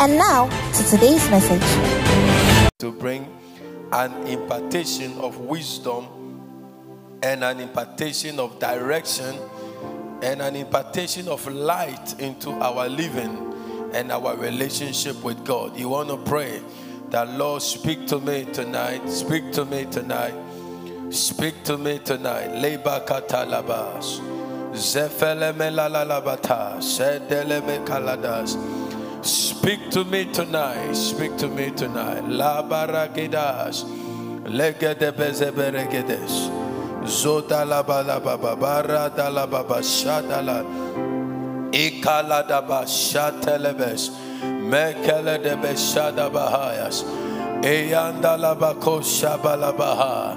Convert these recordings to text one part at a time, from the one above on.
And now to today's message. To bring an impartation of wisdom and an impartation of direction and an impartation of light into our living and our relationship with God. You want to pray that Lord speak to me tonight, speak to me tonight, speak to me tonight. Leba katalabas. Zefele melalabata. Sedeleme kaladas. Speak to me tonight. Speak to me tonight. La baragidas. Legede bezeberegedes. Zoda la balababa. Barada la baba. Shadala. Ikala da ba shatelebes. Mekele de beshada bahayas. Eyanda la bako shabalabaha.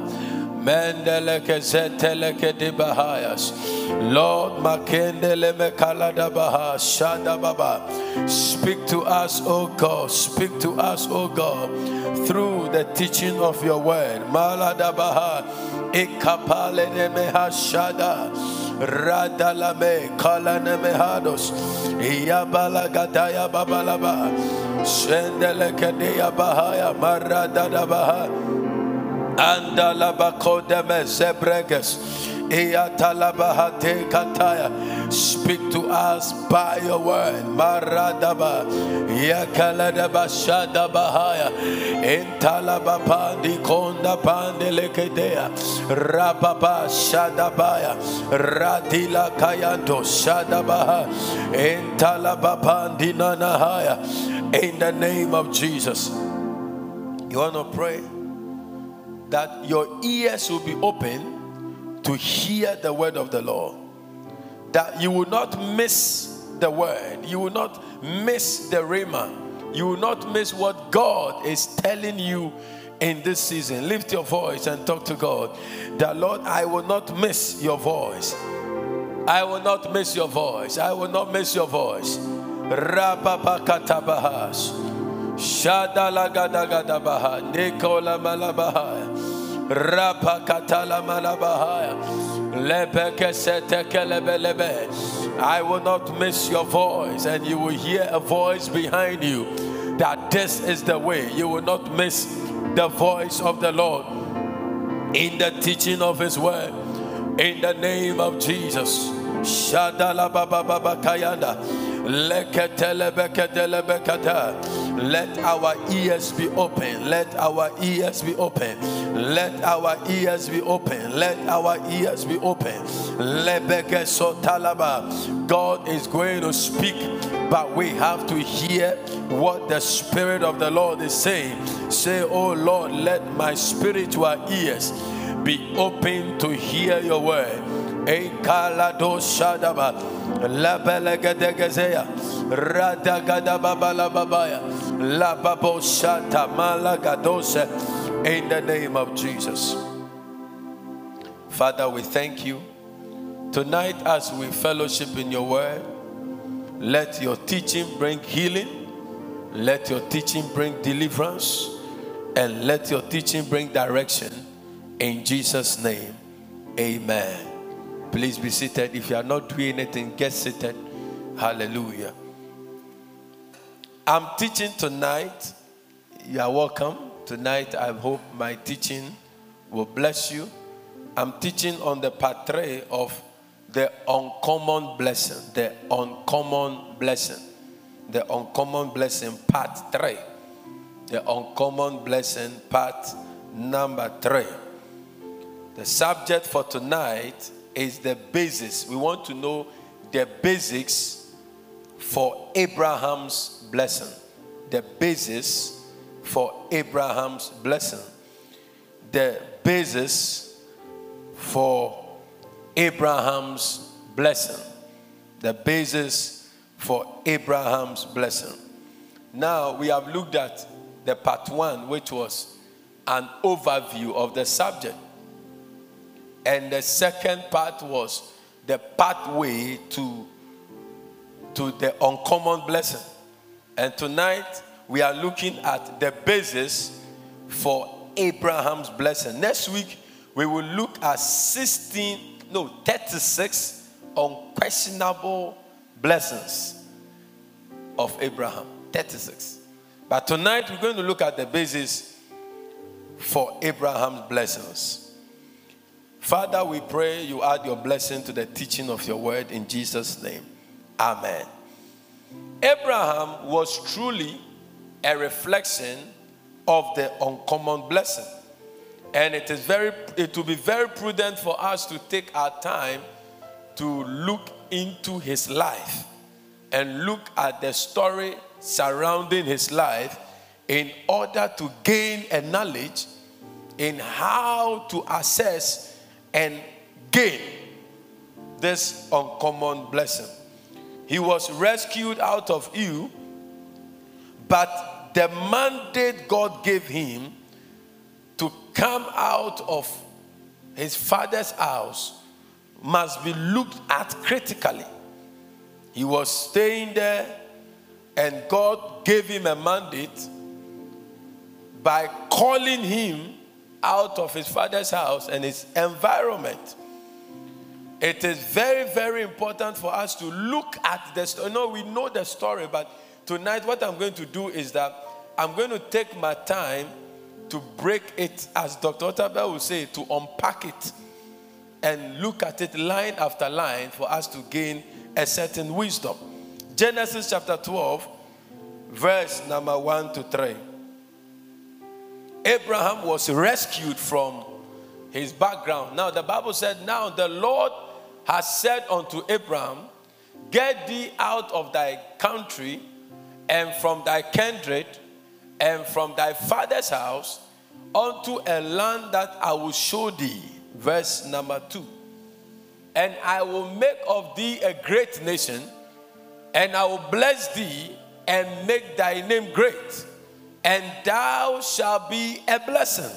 Mendeleke zeteleke di bahayas. Lord makendele mekalada baha shada baba. Speak to us, O God. Speak to us, O God, through the teaching of your word. Malada baha. Ikapale ne meha shada. Radalame kalane mehados. Iyabala gadaya babalaba. Shendeleke diya bahaya. Maradada baha. Andalabako zebreges. Iyatalabahate kataya. Speak to us by your word. Maradaba. Yakaladaba shadabahaya. Intalabapandi konda pandelekedea. Rababa shadabaya. Radila kayanto shadabaha. Intalabapandi nanahaya. In the name of Jesus. You want to pray? That your ears will be open to hear the word of the Lord. That you will not miss the word, you will not miss the rhema, you will not miss what God is telling you in this season. Lift your voice and talk to God. That Lord, I will not miss your voice. I will not miss your voice. I will not miss your voice. Shadalagadagadabaha. Nikola. I will not miss your voice, and you will hear a voice behind you that this is the way. You will not miss the voice of the Lord in the teaching of His word. In the name of Jesus. Shadala baba baba kayanda. Let our ears be open. Let our ears be open. Let our ears be open. Let our ears be open. God is going to speak, but we have to hear what the Spirit of the Lord is saying. Say, Oh Lord, let my spiritual ears be open to hear your word. In the name of Jesus. Father, we thank you. Tonight, as we fellowship in your word, let your teaching bring healing, let your teaching bring deliverance, and let your teaching bring direction. In Jesus' name, amen. Please be seated. If you are not doing anything, get seated. Hallelujah. I'm teaching tonight. You are welcome. Tonight, I hope my teaching will bless you. I'm teaching on the part three of the uncommon blessing. The uncommon blessing. The uncommon blessing, part three. The uncommon blessing, part number three. The subject for tonight is the basis. We want to know the basics for Abraham's blessing. The basis for Abraham's blessing. The basis for Abraham's blessing. The basis for Abraham's blessing. Now we have looked at the part one, which was an overview of the subject. And the second part was the pathway to, to the uncommon blessing. And tonight we are looking at the basis for Abraham's blessing. Next week we will look at 16, no, 36 unquestionable blessings of Abraham. 36. But tonight we're going to look at the basis for Abraham's blessings. Father, we pray you add your blessing to the teaching of your word in Jesus' name. Amen. Abraham was truly a reflection of the uncommon blessing. And it is very it will be very prudent for us to take our time to look into his life and look at the story surrounding his life in order to gain a knowledge in how to assess and gain this uncommon blessing. He was rescued out of Ur, but the mandate God gave him to come out of his father's house must be looked at critically. He was staying there, and God gave him a mandate by calling him out of his father's house and his environment. It is very, very important for us to look at the story. No, we know the story, but tonight what I'm going to do is that I'm going to take my time to break it, as Dr. Otabil will say, to unpack it and look at it line after line for us to gain a certain wisdom. Genesis chapter 12, verse number 1 to 3. Abraham was rescued from his background. Now, the Bible said, Now the Lord has said unto Abraham, Get thee out of thy country and from thy kindred and from thy father's house unto a land that I will show thee. Verse number two. And I will make of thee a great nation, and I will bless thee and make thy name great and thou shalt be a blessing.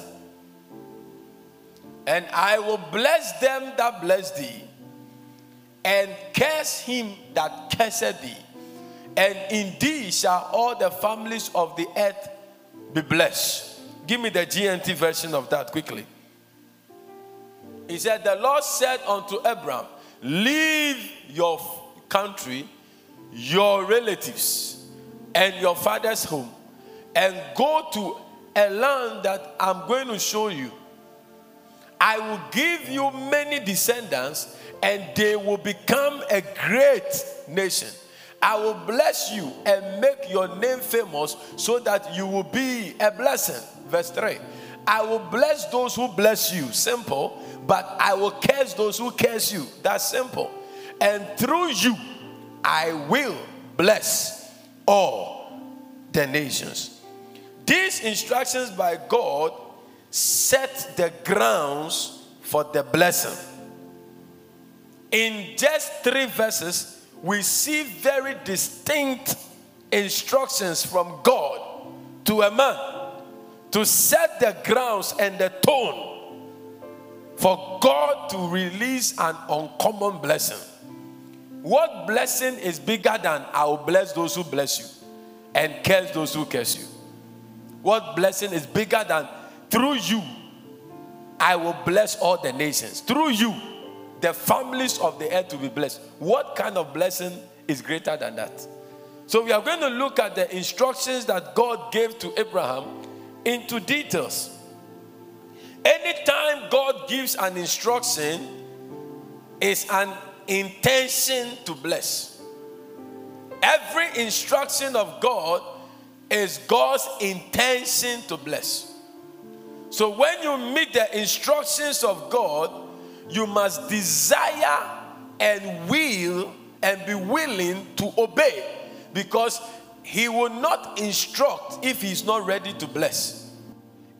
And I will bless them that bless thee, and curse him that curseth thee. And in thee shall all the families of the earth be blessed. Give me the GNT version of that quickly. He said, The Lord said unto Abram, Leave your country, your relatives, and your father's home and go to a land that I'm going to show you. I will give you many descendants, and they will become a great nation. I will bless you and make your name famous so that you will be a blessing. Verse 3 I will bless those who bless you. Simple. But I will curse those who curse you. That's simple. And through you, I will bless all the nations. These instructions by God set the grounds for the blessing. In just three verses, we see very distinct instructions from God to a man to set the grounds and the tone for God to release an uncommon blessing. What blessing is bigger than I will bless those who bless you and curse those who curse you? What blessing is bigger than through you? I will bless all the nations. Through you, the families of the earth will be blessed. What kind of blessing is greater than that? So, we are going to look at the instructions that God gave to Abraham into details. Anytime God gives an instruction, it's an intention to bless. Every instruction of God is God's intention to bless. So when you meet the instructions of God, you must desire and will and be willing to obey because he will not instruct if he's not ready to bless.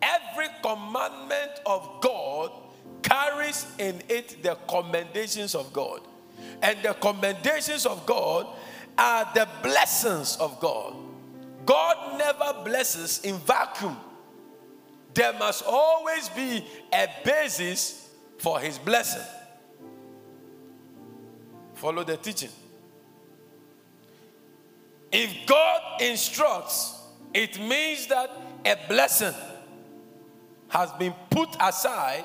Every commandment of God carries in it the commendations of God. And the commendations of God are the blessings of God. God never blesses in vacuum. There must always be a basis for his blessing. Follow the teaching. If God instructs, it means that a blessing has been put aside,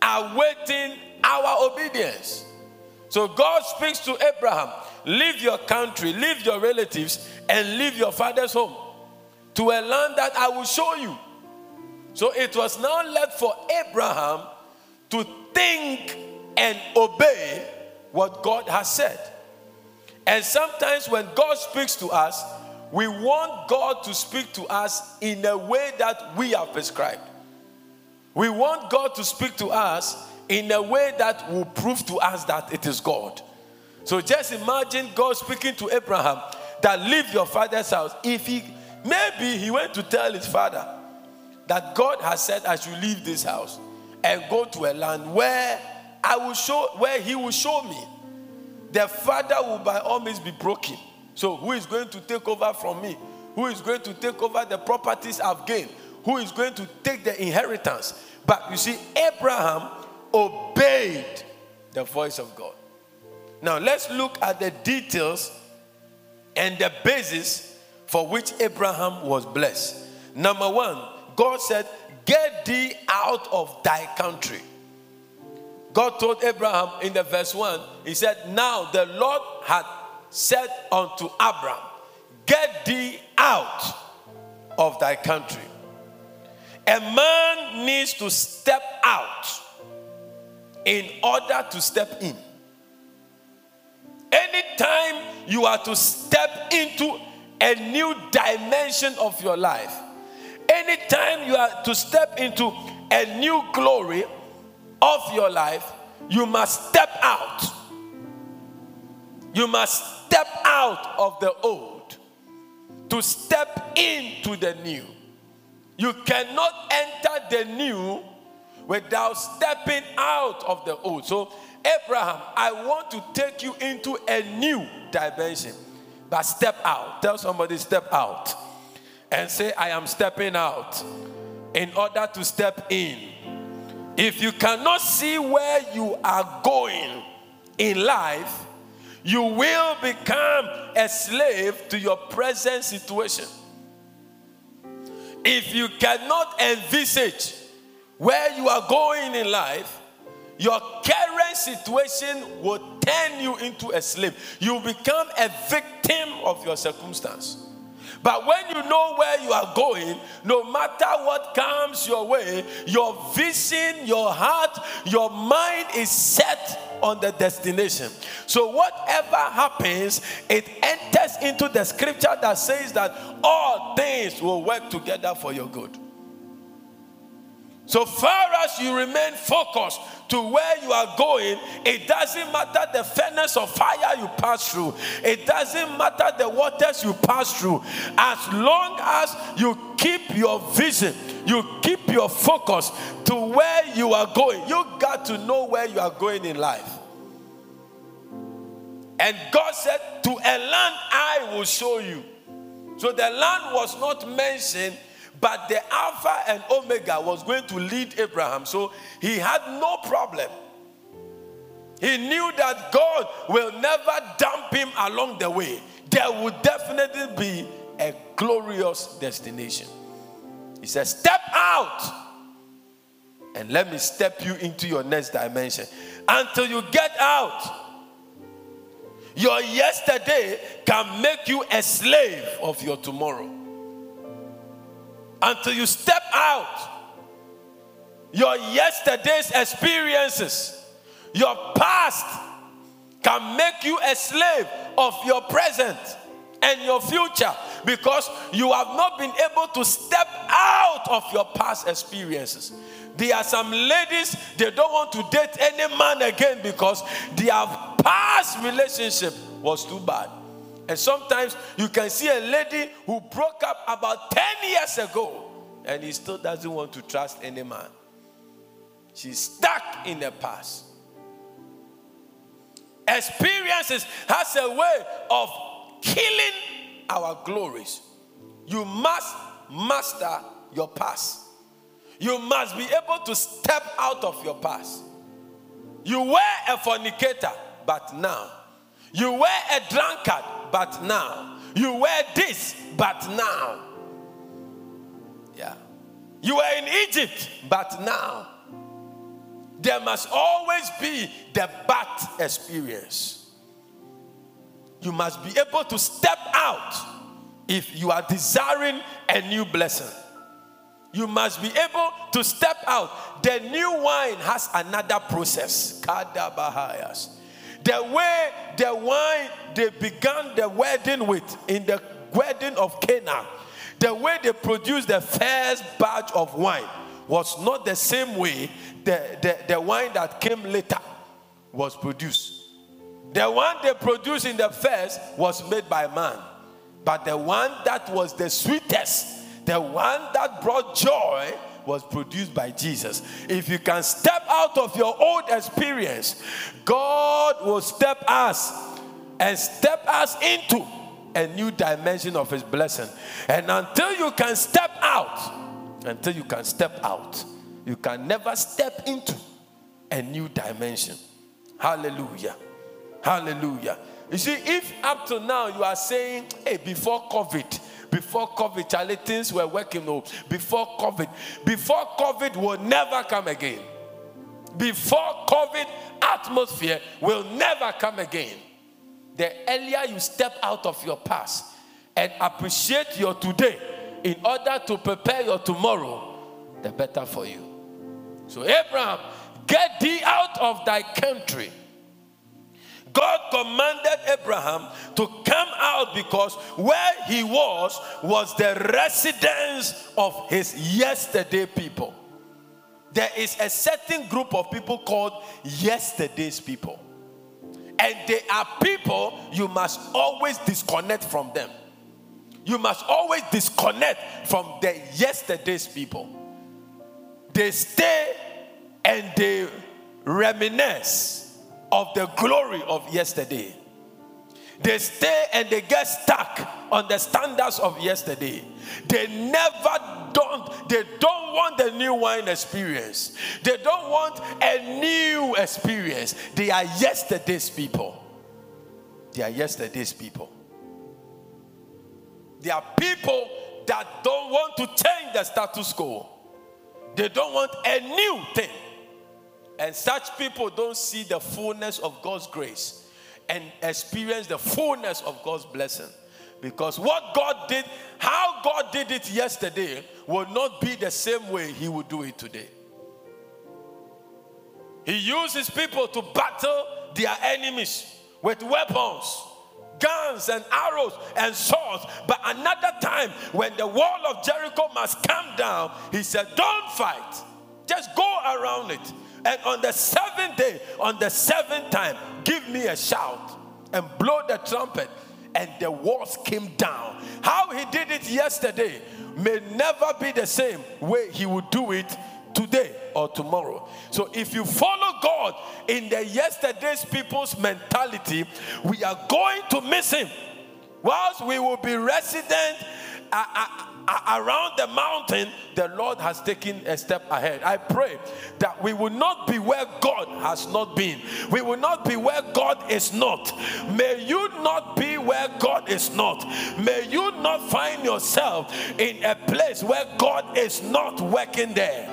awaiting our obedience. So God speaks to Abraham leave your country, leave your relatives, and leave your father's home to a land that I will show you. So it was now left for Abraham to think and obey what God has said. And sometimes when God speaks to us, we want God to speak to us in a way that we have prescribed. We want God to speak to us in a way that will prove to us that it is God. So just imagine God speaking to Abraham that leave your father's house. If he maybe he went to tell his father that God has said I should leave this house and go to a land where I will show where he will show me. The father will by all means be broken. So who is going to take over from me? Who is going to take over the properties I've gained? Who is going to take the inheritance? But you see, Abraham obeyed the voice of God. Now let's look at the details and the basis for which Abraham was blessed. Number one, God said, Get thee out of thy country. God told Abraham in the verse 1, He said, Now the Lord had said unto Abraham, Get thee out of thy country. A man needs to step out in order to step in. Anytime you are to step into a new dimension of your life, anytime you are to step into a new glory of your life, you must step out. You must step out of the old to step into the new. You cannot enter the new without stepping out of the old. So Abraham, I want to take you into a new dimension. But step out. Tell somebody, step out. And say, I am stepping out in order to step in. If you cannot see where you are going in life, you will become a slave to your present situation. If you cannot envisage where you are going in life, your current situation will turn you into a slave. You become a victim of your circumstance. But when you know where you are going, no matter what comes your way, your vision, your heart, your mind is set on the destination. So, whatever happens, it enters into the scripture that says that all things will work together for your good. So far as you remain focused to where you are going, it doesn't matter the furnace of fire you pass through, it doesn't matter the waters you pass through. As long as you keep your vision, you keep your focus to where you are going, you got to know where you are going in life. And God said, To a land I will show you. So the land was not mentioned but the Alpha and Omega was going to lead Abraham. So he had no problem. He knew that God will never dump him along the way. There would definitely be a glorious destination. He says, Step out and let me step you into your next dimension. Until you get out, your yesterday can make you a slave of your tomorrow until you step out. Your yesterday's experiences, your past can make you a slave of your present and your future because you have not been able to step out of your past experiences. There are some ladies, they don't want to date any man again because their past relationship was too bad. And sometimes you can see a lady who broke up about 10 years ago and he still doesn't want to trust any man. She's stuck in the past. Experiences has a way of killing our glories. You must master your past. You must be able to step out of your past. You were a fornicator, but now. You were a drunkard, but now. You were this, but now. Yeah. You were in Egypt, but now. There must always be the but experience. You must be able to step out if you are desiring a new blessing. You must be able to step out. The new wine has another process. Kadabahayas. The way the wine they began the wedding with in the wedding of Cana, the way they produced the first batch of wine was not the same way the, the, the wine that came later was produced. The one they produced in the first was made by man, but the one that was the sweetest the one that brought joy was produced by Jesus. If you can step out of your old experience, God will step us and step us into a new dimension of His blessing. And until you can step out, until you can step out, you can never step into a new dimension. Hallelujah. Hallelujah. You see, if up to now you are saying, hey, before COVID, before COVID, Charlie, things were working. No, before COVID, before COVID will never come again. Before COVID, atmosphere will never come again. The earlier you step out of your past and appreciate your today in order to prepare your tomorrow, the better for you. So, Abraham, get thee out of thy country God commanded Abraham to come out because where he was was the residence of his yesterday people. There is a certain group of people called yesterday's people. And they are people you must always disconnect from them. You must always disconnect from the yesterday's people. They stay and they reminisce of the glory of yesterday. They stay and they get stuck on the standards of yesterday. They never don't, they don't want the new wine experience. They don't want a new experience. They are yesterday's people. They are yesterday's people. They are people that don't want to change the status quo. They don't want a new thing. And such people don't see the fullness of God's grace and experience the fullness of God's blessing. Because what God did, how God did it yesterday, will not be the same way He will do it today. He uses people to battle their enemies with weapons, guns, and arrows and swords. But another time, when the wall of Jericho must come down, He said, Don't fight, just go around it. And on the seventh day, on the seventh time, give me a shout and blow the trumpet. And the walls came down. How he did it yesterday may never be the same way he would do it today or tomorrow. So if you follow God in the yesterday's people's mentality, we are going to miss him. Whilst we will be resident. Uh, uh, around the mountain, the Lord has taken a step ahead. I pray that we will not be where God has not been. We will not be where God is not. May you not be where God is not. May you not find yourself in a place where God is not working there.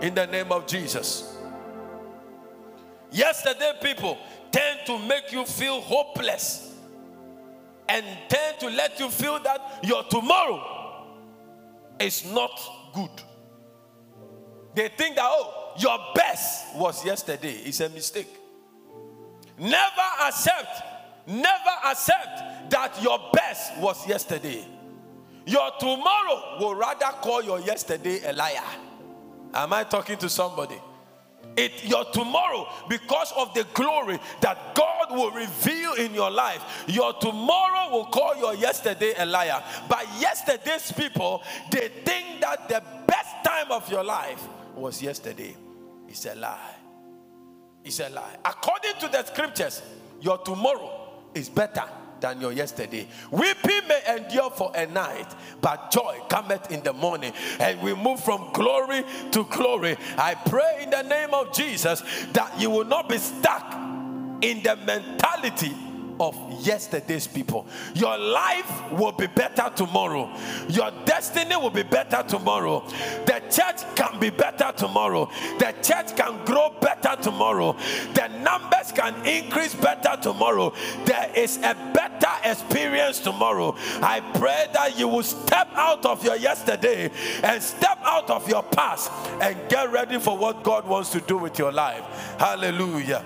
In the name of Jesus. Yesterday, people tend to make you feel hopeless and tend to let you feel that your tomorrow is not good. They think that, oh, your best was yesterday. It's a mistake. Never accept, never accept that your best was yesterday. Your tomorrow will rather call your yesterday a liar. Am I talking to somebody? It your tomorrow because of the glory that God will reveal in your life. Your tomorrow will call your yesterday a liar. But yesterday's people, they think that the best time of your life was yesterday. It's a lie. It's a lie. According to the scriptures, your tomorrow is better than your yesterday. Weeping may endure for a night, but joy cometh in the morning. And we move from glory to glory. I pray in the name of Jesus that you will not be stuck in the mentality of yesterday's people. Your life will be better tomorrow. Your destiny will be better tomorrow. The church can be better tomorrow. The church can grow better tomorrow. The numbers can increase better tomorrow. There is a better experience tomorrow. I pray that you will step out of your yesterday and step out of your past and get ready for what God wants to do with your life. Hallelujah.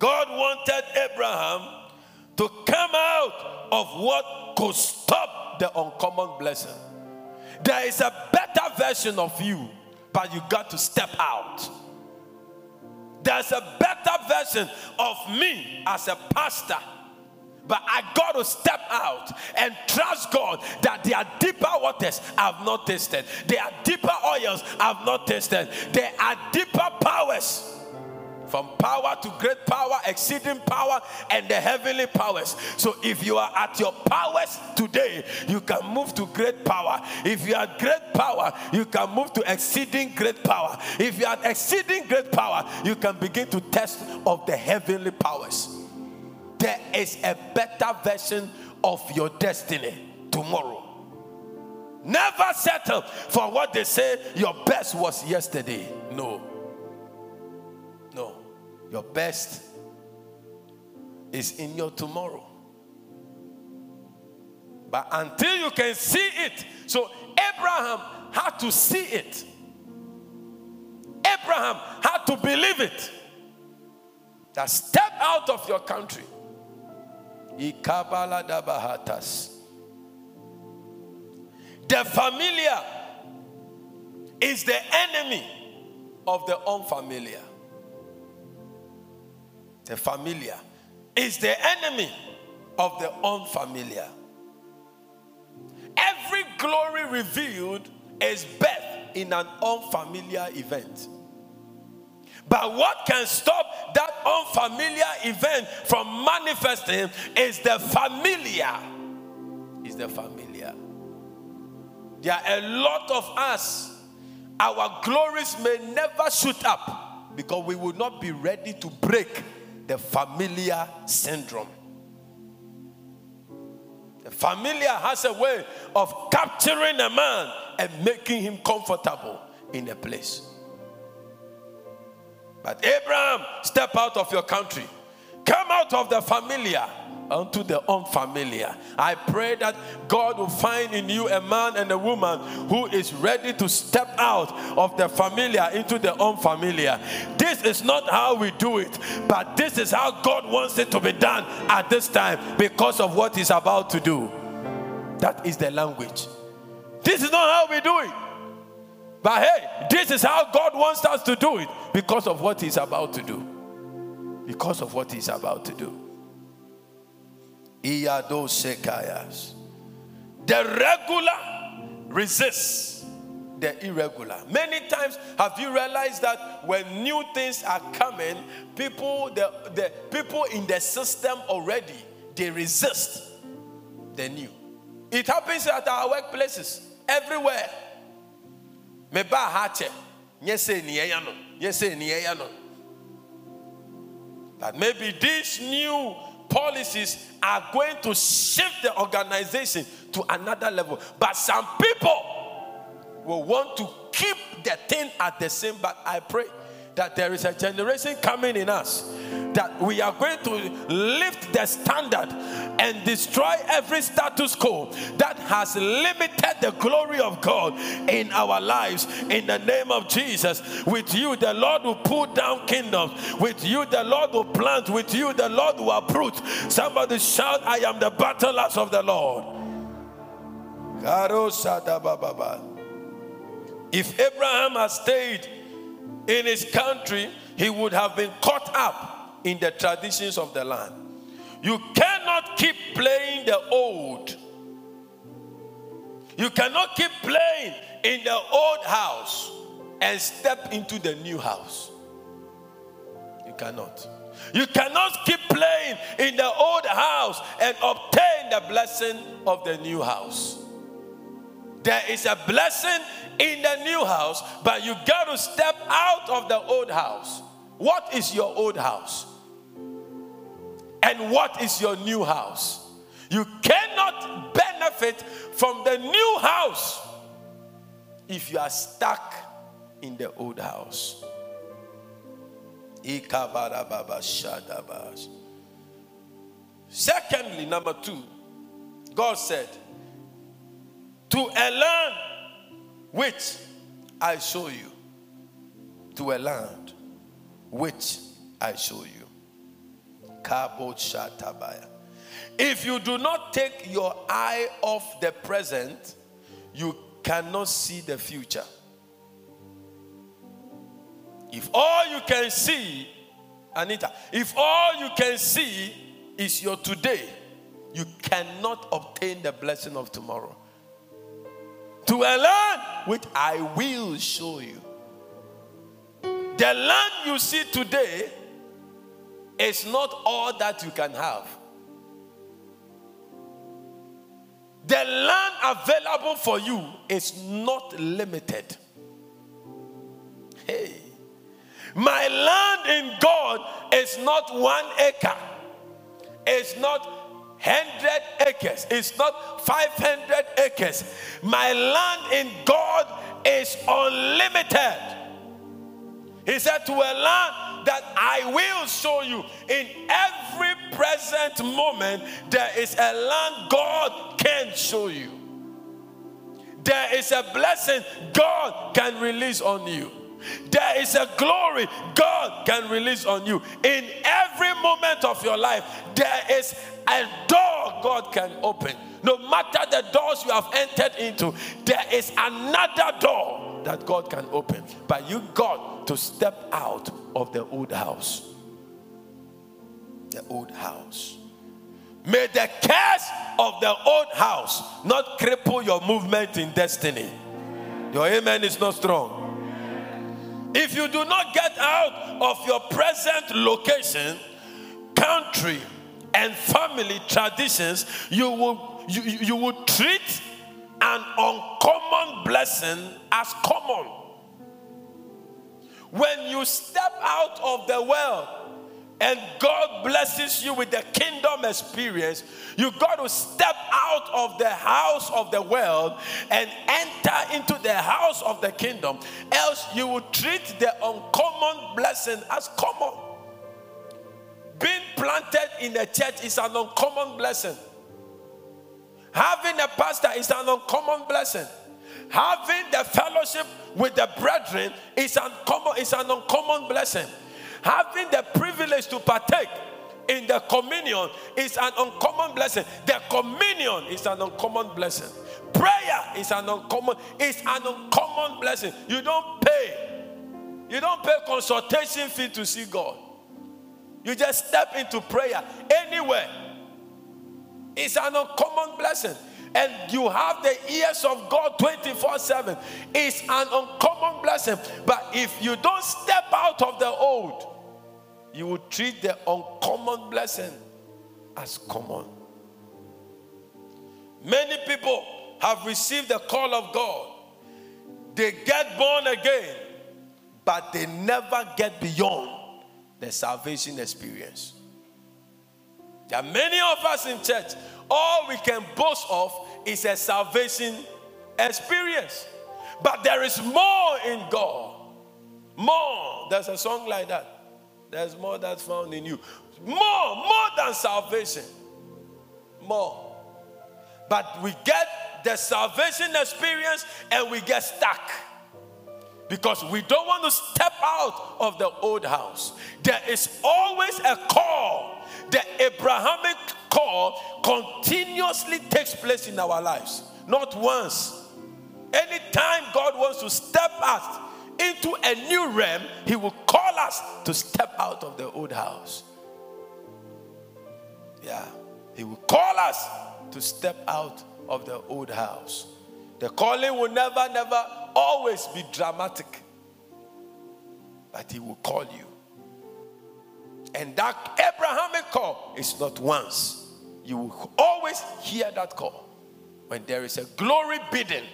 God wanted Abraham to come out of what could stop the uncommon blessing. There is a better version of you, but you got to step out. There's a better version of me as a pastor. But I got to step out and trust God that there are deeper waters I've not tasted. There are deeper oils I've not tasted. There are deeper powers from power to great power, exceeding power, and the heavenly powers. So if you are at your powers today, you can move to great power. If you are great power, you can move to exceeding great power. If you are exceeding great power, you can begin to test of the heavenly powers. There is a better version of your destiny tomorrow. Never settle for what they say your best was yesterday. No. No. Your best is in your tomorrow. But until you can see it, so Abraham had to see it. Abraham had to believe it. That step out of your country. The familiar is the enemy of the unfamiliar. The familiar is the enemy of the unfamiliar. Every glory revealed is birth in an unfamiliar event. But what can stop that unfamiliar event from manifesting is the familiar. Is the familiar. There are a lot of us, our glories may never shoot up because we will not be ready to break the familiar syndrome. The familiar has a way of capturing a man and making him comfortable in a place. But Abraham, step out of your country, come out of the familiar unto the unfamiliar. I pray that God will find in you a man and a woman who is ready to step out of the familiar into the unfamiliar. This is not how we do it, but this is how God wants it to be done at this time because of what He's about to do. That is the language. This is not how we do it. But hey, this is how God wants us to do it because of what He's about to do. Because of what He's about to do. The regular resists the irregular. Many times have you realized that when new things are coming, people the, the people in the system already they resist the new. It happens at our workplaces everywhere. Meba hache, nyese niyeyano, nyese niyeyano. That maybe this new policies are going to shift the organization to another level. But some people will want to keep the thing at the same. But I pray that there is a generation coming in us that we are going to lift the standard and destroy every status quo that has limited the glory of God in our lives in the name of Jesus. With you, the Lord will pull down kingdoms. With you, the Lord will plant. With you, the Lord will uproot. Somebody shout, I am the battle axe of the Lord. If Abraham has stayed in his country, he would have been caught up in the traditions of the land. You cannot keep playing the old. You cannot keep playing in the old house and step into the new house. You cannot. You cannot keep playing in the old house and obtain the blessing of the new house. There is a blessing in the new house, but you got to step out of the old house. What is your old house? And what is your new house? You cannot benefit from the new house if you are stuck in the old house. Secondly, number two, God said, To a land which I show you, to a land which I show you. If you do not take your eye off the present, you cannot see the future. If all you can see, Anita, if all you can see is your today, you cannot obtain the blessing of tomorrow. To a land which I will show you. The land you see today is not all that you can have. The land available for you is not limited. Hey. My land in God is not one acre, it's not 100 acres, it's not 500 acres. My land in God is unlimited. He said, To a land that I will show you. In every present moment, there is a land God can show you. There is a blessing God can release on you. There is a glory God can release on you. In every moment of your life, there is a door God can open. No matter the doors you have entered into, there is another door that God can open. But you got to step out of the old house. The old house. May the curse of the old house not cripple your movement in destiny. Your amen is not strong. If you do not get out of your present location, country, and family traditions, you will you, you will treat an uncommon blessing as common. When you step out of the world and God blesses you with the kingdom experience, you got to step out of the house of the world and enter into the house of the kingdom. Else, you will treat the uncommon blessing as common. Being planted in a church is an uncommon blessing. Having a pastor is an uncommon blessing. Having the fellowship with the brethren is, uncommon, is an uncommon blessing. Having the privilege to partake in the communion is an uncommon blessing. The communion is an uncommon blessing. Prayer is an uncommon, is an uncommon blessing. You don't pay. You don't pay consultation fee to see God. You just step into prayer anywhere. It's an uncommon blessing. And you have the ears of God 24 7. It's an uncommon blessing. But if you don't step out of the old, you will treat the uncommon blessing as common. Many people have received the call of God. They get born again, but they never get beyond the salvation experience. There are many of us in church, all we can boast of is a salvation experience. But there is more in God. More. There's a song like that. There's more that's found in you. More, more than salvation. More. But we get the salvation experience and we get stuck because we don't want to step out of the old house. There is always a call. The Abrahamic call continuously takes place in our lives, not once. Anytime God wants to step us into a new realm, He will call us to step out of the old house. Yeah, He will call us to step out of the old house. The calling will never, never always be dramatic, but He will call you. And that Abrahamic call is not once. You will always hear that call. When there is a glory bidding,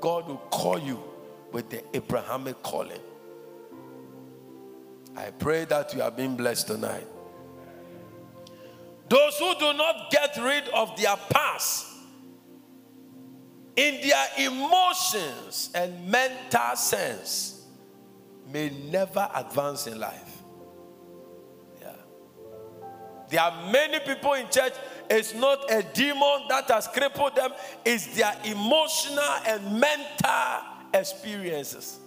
God will call you with the Abrahamic calling. I pray that you have been blessed tonight. Those who do not get rid of their past in their emotions and mental sense may never advance in life. There are many people in church, it's not a demon that has crippled them, it's their emotional and mental experiences.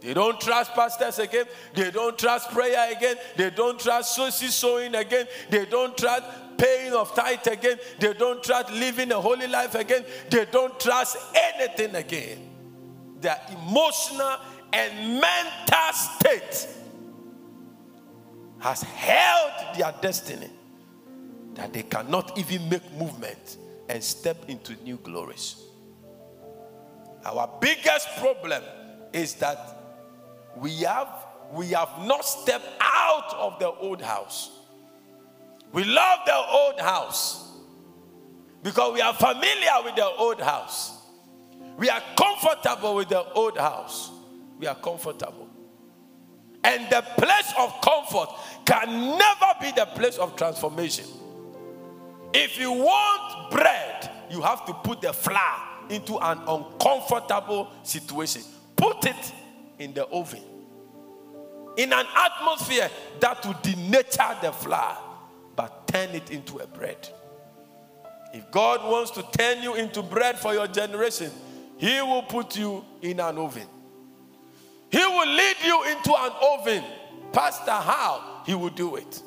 They don't trust pastors again. They don't trust prayer again. They don't trust social sowing again. They don't trust paying of tithe again. They don't trust living a holy life again. They don't trust anything again. Their emotional and mental state has held their destiny that they cannot even make movement and step into new glories. Our biggest problem is that we have we have not stepped out of the old house. We love the old house because we are familiar with the old house. We are comfortable with the old house. We are comfortable. And the place of comfort can never be the place of transformation. If you want bread, you have to put the flour into an uncomfortable situation. Put it in the oven. In an atmosphere that will denature the flour, but turn it into a bread. If God wants to turn you into bread for your generation, He will put you in an oven. He will lead you into an oven. Pastor, how? He will do it.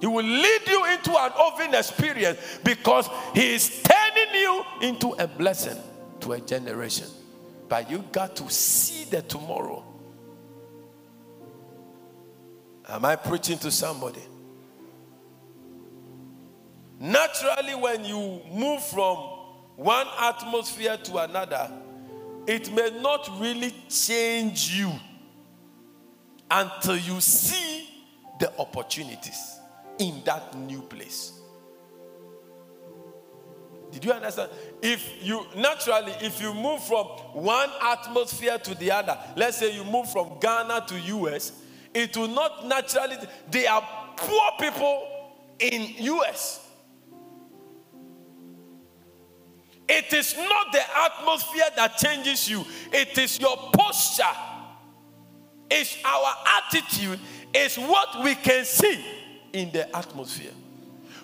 He will lead you into an oven experience because He is turning you into a blessing to a generation. But you got to see the tomorrow. Am I preaching to somebody? Naturally, when you move from one atmosphere to another, it may not really change you until you see the opportunities in that new place. Did you understand? If you naturally, if you move from one atmosphere to the other, let's say you move from Ghana to US, it will not naturally. They are poor people in US. It is not the atmosphere that changes you. It is your posture. It's our attitude. It's what we can see in the atmosphere.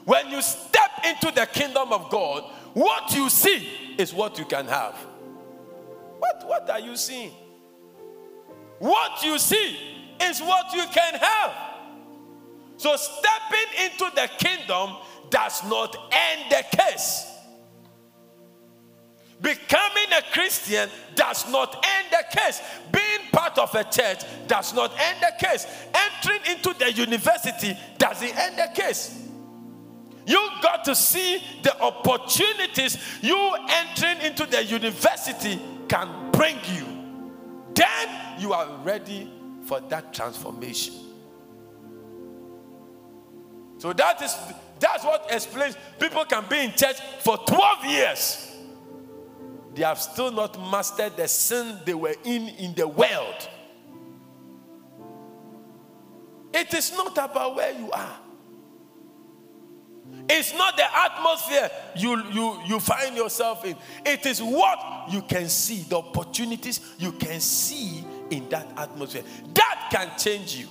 When you step into the kingdom of God, what you see is what you can have. What, what are you seeing? What you see is what you can have. So, stepping into the kingdom does not end the case. Becoming a Christian does not end the case. Being part of a church does not end the case. Entering into the university doesn't end the case. You got to see the opportunities you entering into the university can bring you. Then you are ready for that transformation. So that is that's what explains people can be in church for 12 years. They have still not mastered the sin they were in in the world. It is not about where you are. It's not the atmosphere you, you, you find yourself in. It is what you can see, the opportunities you can see in that atmosphere. That can change you.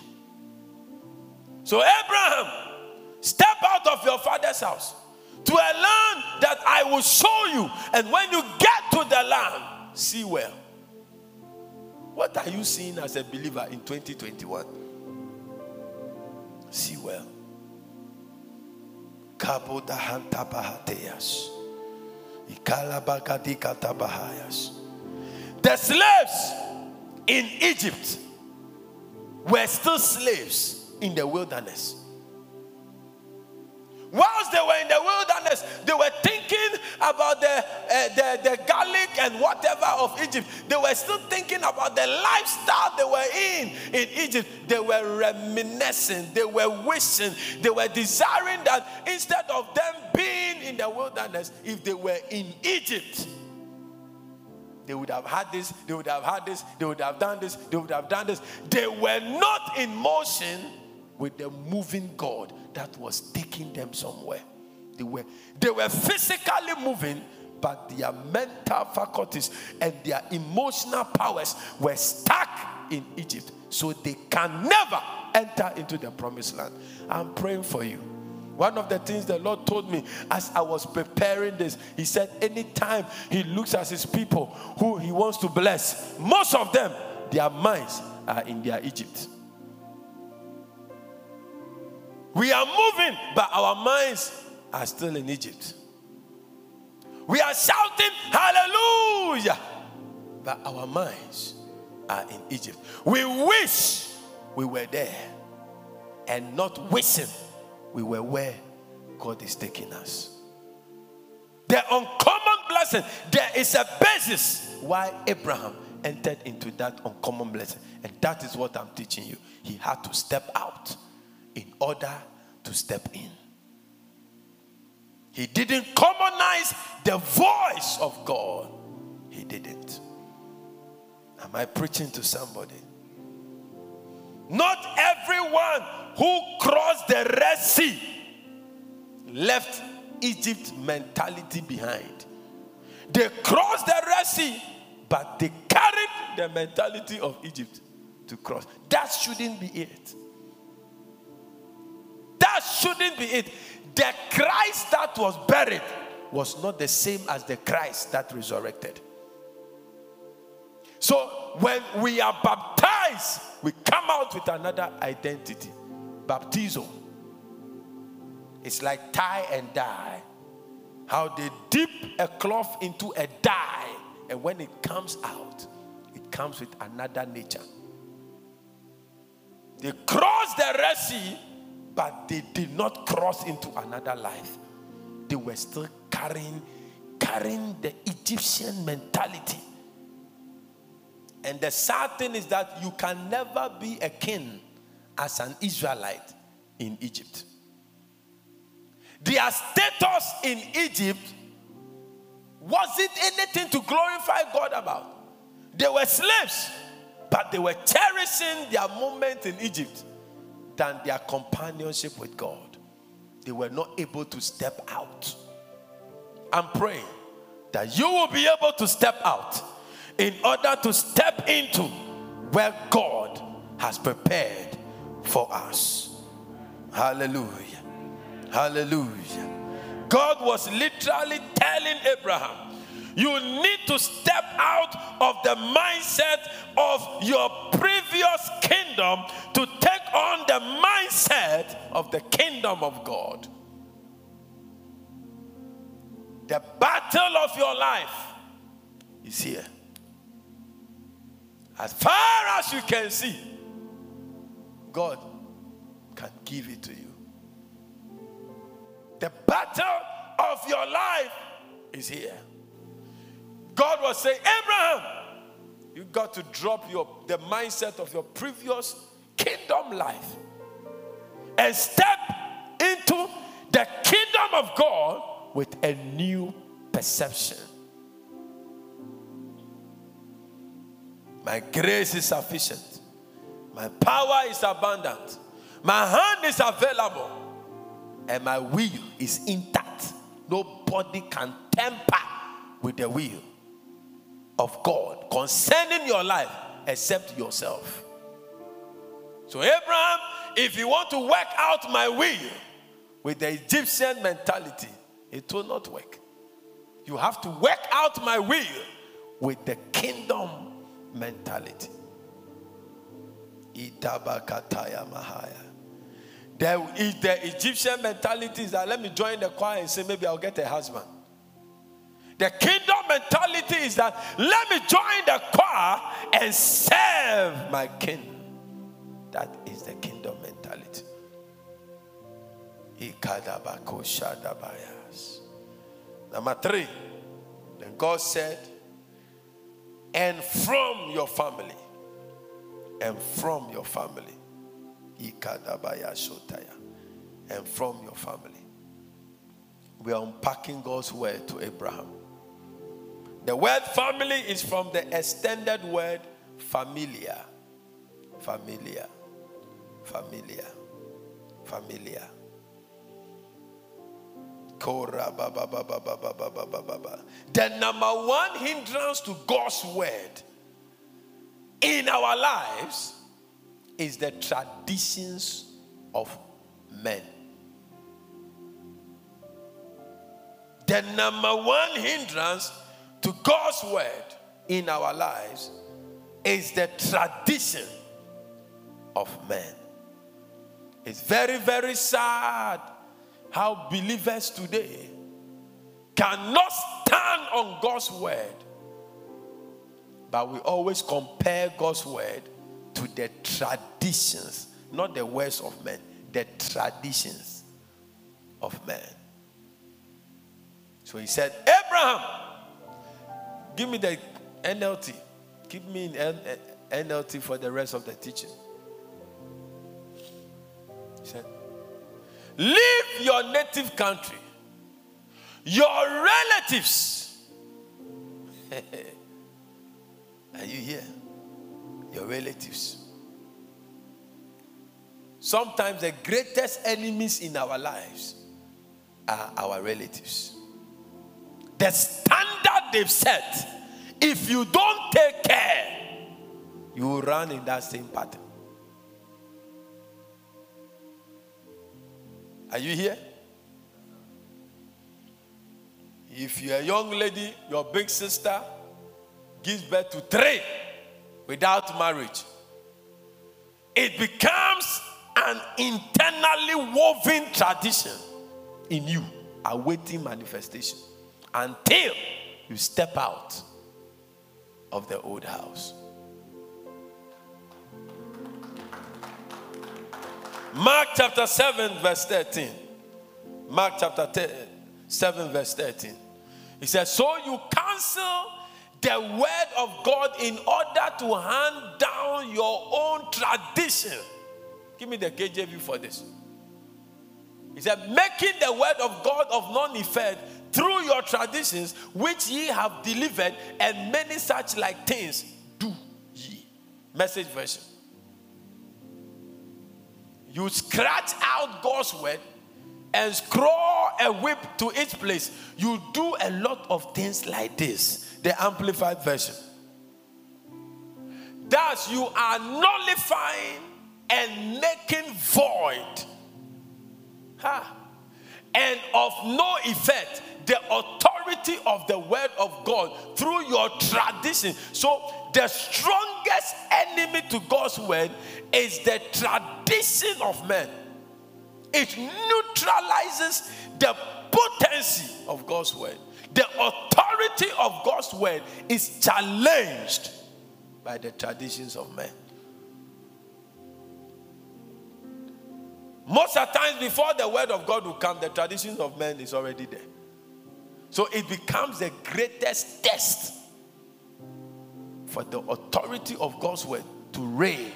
So, Abraham, step out of your father's house to a land that I will show you. And when you get to the land, see well. What are you seeing as a believer in 2021? See well. The slaves in Egypt were still slaves in the wilderness. Whilst they were in the wilderness, they were thinking about the, uh, the, the garlic and whatever of Egypt. They were still thinking about the lifestyle they were in in Egypt. They were reminiscing, they were wishing, they were desiring that instead of them being in the wilderness, if they were in Egypt, they would have had this, they would have had this, they would have done this, they would have done this. They were not in motion with the moving God that was taking them somewhere. They were, they were physically moving, but their mental faculties and their emotional powers were stuck in Egypt. So they can never enter into the promised land. I'm praying for you. One of the things the Lord told me as I was preparing this, He said, anytime He looks at His people who He wants to bless, most of them, their minds are in their Egypt. We are moving, but our minds are still in Egypt. We are shouting, Hallelujah, but our minds are in Egypt. We wish we were there and not wishing we were where God is taking us. The uncommon blessing, there is a basis why Abraham entered into that uncommon blessing. And that is what I'm teaching you. He had to step out in order to step in. He didn't commonize the voice of God. He didn't. Am I preaching to somebody? Not everyone who crossed the Red Sea left Egypt mentality behind. They crossed the Red Sea, but they carried the mentality of Egypt to cross. That shouldn't be it. That shouldn't be it. The Christ that was buried was not the same as the Christ that resurrected. So when we are baptized, we come out with another identity. Baptizo. It's like tie and dye. How they dip a cloth into a dye, and when it comes out, it comes with another nature. They cross the Red Sea, but they did not cross into another life. They were still carrying, carrying the Egyptian mentality and the sad thing is that you can never be a king as an Israelite in Egypt. Their status in Egypt wasn't anything to glorify God about. They were slaves, but they were cherishing their moment in Egypt than their companionship with God. They were not able to step out. I'm praying that you will be able to step out in order to step into where God has prepared for us. Hallelujah. Hallelujah. God was literally telling Abraham, you need to step out of the mindset of your previous kingdom to take on the mindset of the kingdom of God. The battle of your life is here. As far as you can see, God can give it to you. The battle of your life is here. God was saying, Abraham, you got to drop your the mindset of your previous kingdom life and step into the kingdom of God with a new perception. My grace is sufficient. My power is abundant. My hand is available. And my will is intact. Nobody can tamper with the will of God concerning your life except yourself. So, Abraham, if you want to work out my will with the Egyptian mentality, it will not work. You have to work out my will with the kingdom mentality. The, the Egyptian mentality is that let me join the choir and say maybe I'll get a husband. The kingdom mentality is that let me join the choir and serve my king. That is the kingdom mentality. Number three, then God said, and from your family, and from your family, and from your family. We are unpacking God's word to Abraham. The word family is from the extended word familia. Familia. Familia. Familia. The number one hindrance to God's word in our lives is the traditions of men. The number one hindrance to God's word in our lives is the tradition of men. It's very, very sad how believers today cannot stand on God's word, but we always compare God's word to the traditions, not the words of men, the traditions of men. So he said, Abraham, give me the NLT. Keep me in eh, NLT for the rest of the teaching. He said, Leave your native country, your relatives. Are you here? Your relatives. Sometimes the greatest enemies in our lives are our relatives. The standard they've set, if you don't take care, you will run in that same pattern. Are you here? If you're a young lady, your big sister gives birth to three without marriage, it becomes an internally woven tradition in you, awaiting manifestation until you step out of the old house. Mark chapter 7, verse 13. Mark chapter 7, verse 13. He says, So you cancel the word of God in order to hand down your own tradition. Give me the KJV for this. He said, Making the word of God of none effect through your traditions, which ye have delivered, and many such like things do ye. Message version. You scratch out God's word and scroll a whip to each place. You do a lot of things like this. The amplified version. Thus, you are nullifying and making void. Ha. And of no effect the authority of the word of God through your tradition. So, the strongest enemy to God's word is the tradition of men. It neutralizes the potency of God's word. The authority of God's word is challenged by the traditions of men. Most of the times, before the word of God will come, the traditions of men is already there. So it becomes the greatest test for the authority of God's word to reign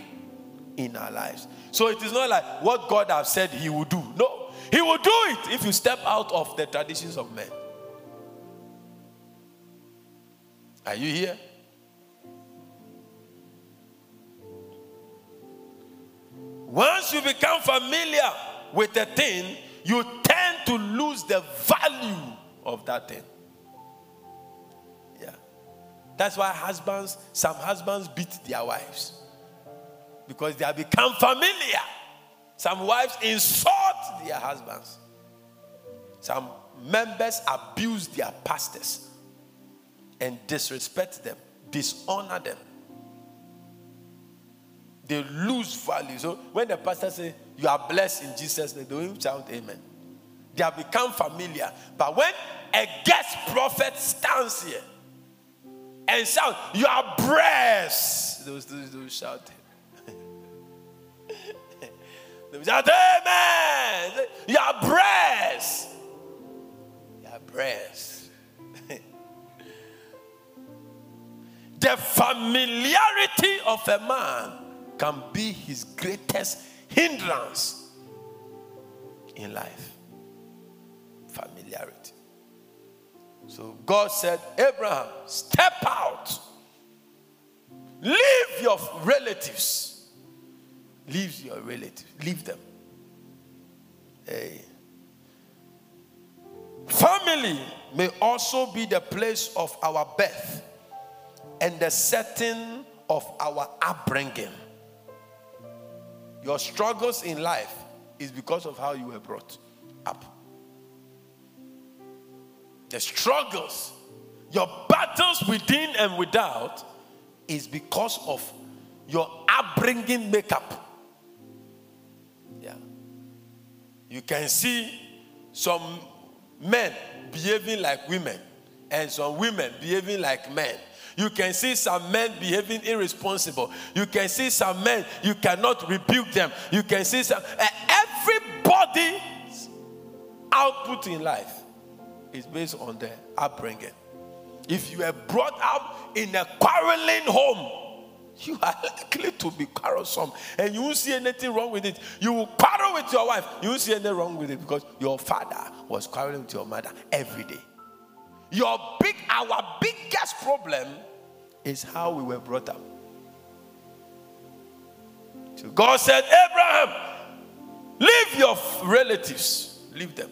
in our lives. So it is not like what God has said he will do. No, he will do it if you step out of the traditions of men. Are you here? You become familiar with a thing, you tend to lose the value of that thing. Yeah. That's why husbands, some husbands beat their wives because they have become familiar. Some wives insult their husbands. Some members abuse their pastors and disrespect them, dishonor them. They lose value. So when the pastor says, You are blessed in Jesus' name, they don't shout amen. They have become familiar. But when a guest prophet stands here and shouts, You are blessed, those, those, shout. they shout, Amen. your breast. Your breast. the familiarity of a man can be his greatest hindrance in life. Familiarity. So God said, Abraham, step out. Leave your relatives. Leave your relatives. Leave them. Hey. Family may also be the place of our birth and the setting of our upbringing. Your struggles in life is because of how you were brought up. The struggles, your battles within and without, is because of your upbringing makeup. Yeah. You can see some men behaving like women and some women behaving like men. You can see some men behaving irresponsible. You can see some men, you cannot rebuke them. You can see some, uh, everybody's output in life is based on their upbringing. If you were brought up in a quarreling home, you are likely to be quarrelsome and you won't see anything wrong with it. You will quarrel with your wife, you won't see anything wrong with it because your father was quarreling with your mother every day. Your big, our biggest problem is how we were brought up. So God said, Abraham, leave your relatives, leave them.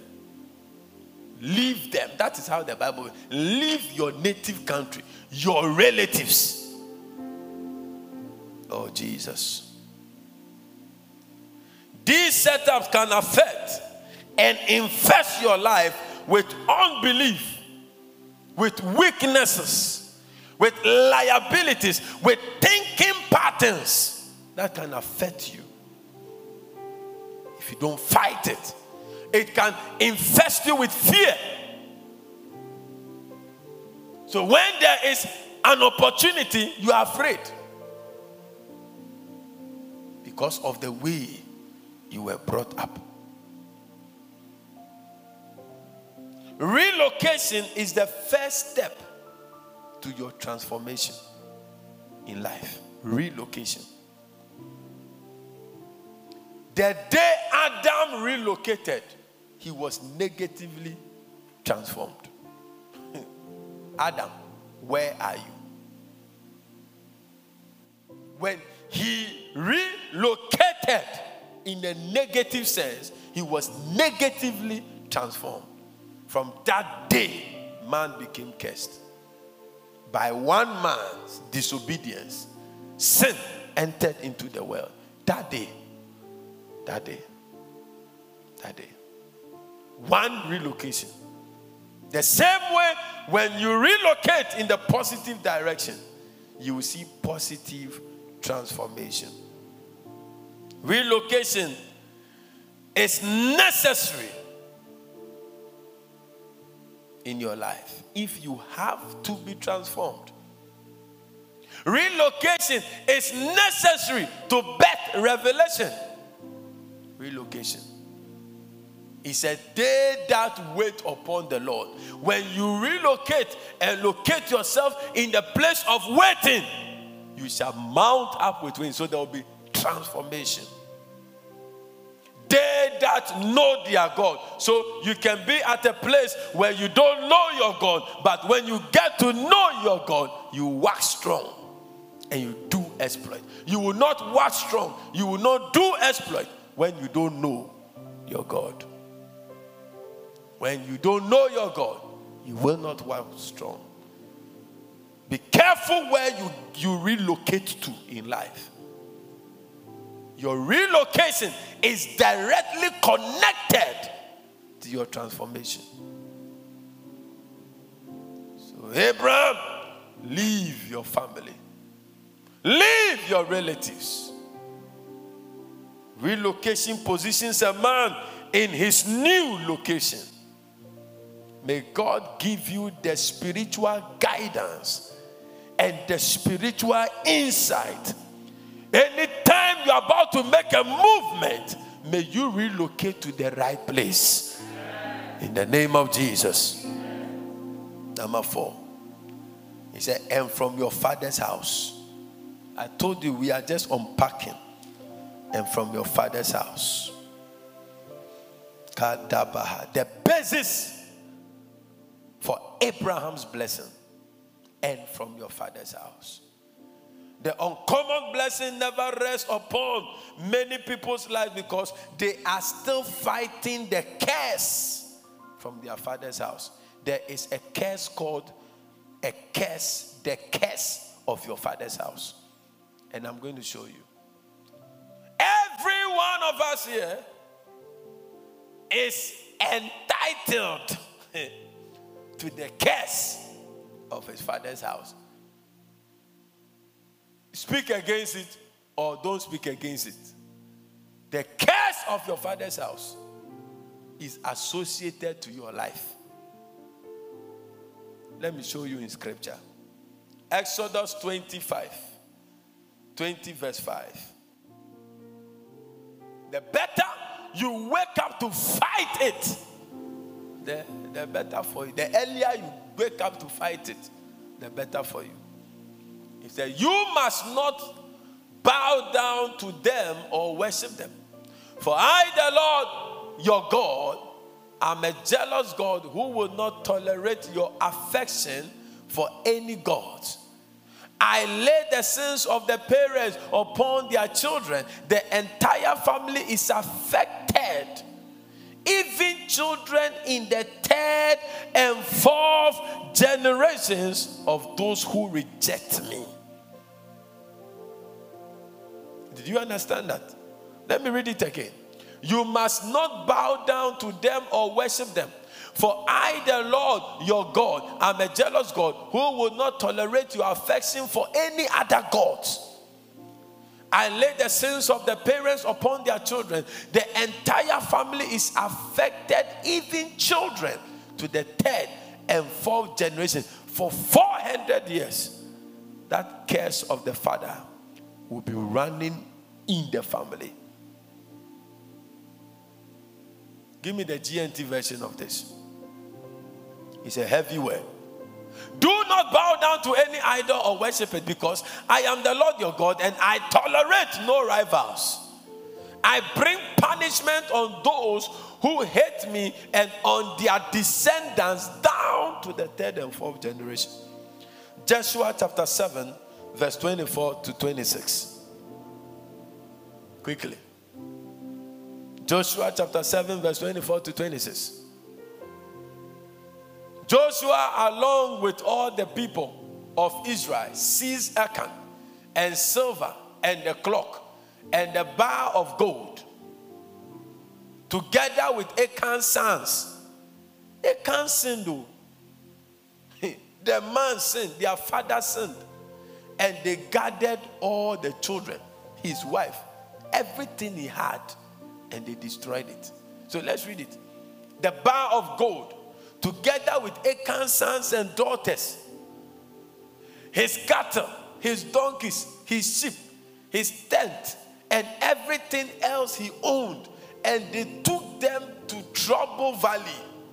Leave them. That is how the Bible leave your native country, your relatives. Oh, Jesus. These setups can affect and infest your life with unbelief, with weaknesses, with liabilities, with thinking patterns that can affect you if you don't fight it it can infest you with fear. So when there is an opportunity, you are afraid because of the way you were brought up. Relocation is the first step to your transformation in life. Relocation. The day Adam relocated, he was negatively transformed. Adam, where are you? When he relocated in a negative sense, he was negatively transformed. From that day, man became cursed. By one man's disobedience, sin entered into the world. That day, that day, that day one relocation. The same way, when you relocate in the positive direction, you will see positive transformation. Relocation is necessary in your life if you have to be transformed. Relocation is necessary to birth revelation. Relocation. He said, They that wait upon the Lord. When you relocate and locate yourself in the place of waiting, you shall mount up with wings. So there will be transformation. That know their God. So you can be at a place where you don't know your God, but when you get to know your God, you wax strong and you do exploit. You will not wax strong, you will not do exploit when you don't know your God. When you don't know your God, you will not walk strong. Be careful where you, you relocate to in life. Your relocation is directly connected to your transformation. So, Abraham, leave your family, leave your relatives. Relocation positions a man in his new location. May God give you the spiritual guidance and the spiritual insight. Anytime you're about to make a movement, may you relocate to the right place. In the name of Jesus. Number four. He said, and from your father's house. I told you we are just unpacking. And from your father's house. The basis for Abraham's blessing. And from your father's house. The uncommon blessing never rests upon many people's lives because they are still fighting the curse from their father's house. There is a curse called a curse, the curse of your father's house. And I'm going to show you. Every one of us here is entitled to the curse of his father's house speak against it or don't speak against it. The curse of your father's house is associated to your life. Let me show you in scripture. Exodus 25, 20, verse 5. The better you wake up to fight it, the, the better for you. The earlier you wake up to fight it, the better for you. He said, You must not bow down to them or worship them. For I, the Lord your God, am a jealous God who will not tolerate your affection for any gods. I lay the sins of the parents upon their children. The entire family is affected. Even children in the third and fourth generations of those who reject me. Did you understand that? Let me read it again. You must not bow down to them or worship them. For I, the Lord your God, am a jealous God who will not tolerate your affection for any other gods. I lay the sins of the parents upon their children. The entire family is affected, even children, to the third and fourth generation. For 400 years, that curse of the father will be running in the family. Give me the GNT version of this. It's a heavy word. Do not bow down to any idol or worship it because I am the Lord your God and I tolerate no rivals. I bring punishment on those who hate me and on their descendants down to the third and fourth generation. Joshua chapter 7, verse 24 to 26. Quickly. Joshua chapter 7, verse 24 to 26. Joshua, along with all the people of Israel, seized Achan and silver and the clock and the bar of gold, together with Achan's sons. Achan sinned. Oh. the man sinned, their father sinned, and they gathered all the children, his wife, everything he had, and they destroyed it. So let's read it. The bar of gold, together with Achan's sons and daughters, his cattle, his donkeys, his sheep, his tent, and everything else he owned, and they took them to Trouble Valley.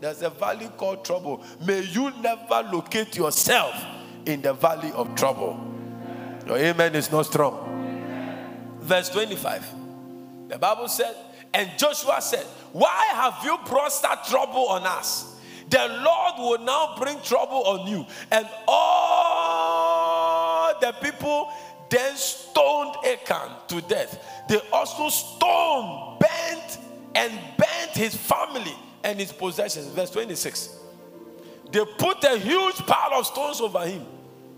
There's a valley called Trouble. May you never locate yourself in the valley of trouble. Your amen is not strong verse 25. The Bible said, and Joshua said, Why have you brought that trouble on us? The Lord will now bring trouble on you. And all the people then stoned Achan to death. They also stoned, bent, and bent his family and his possessions. Verse 26. They put a huge pile of stones over him,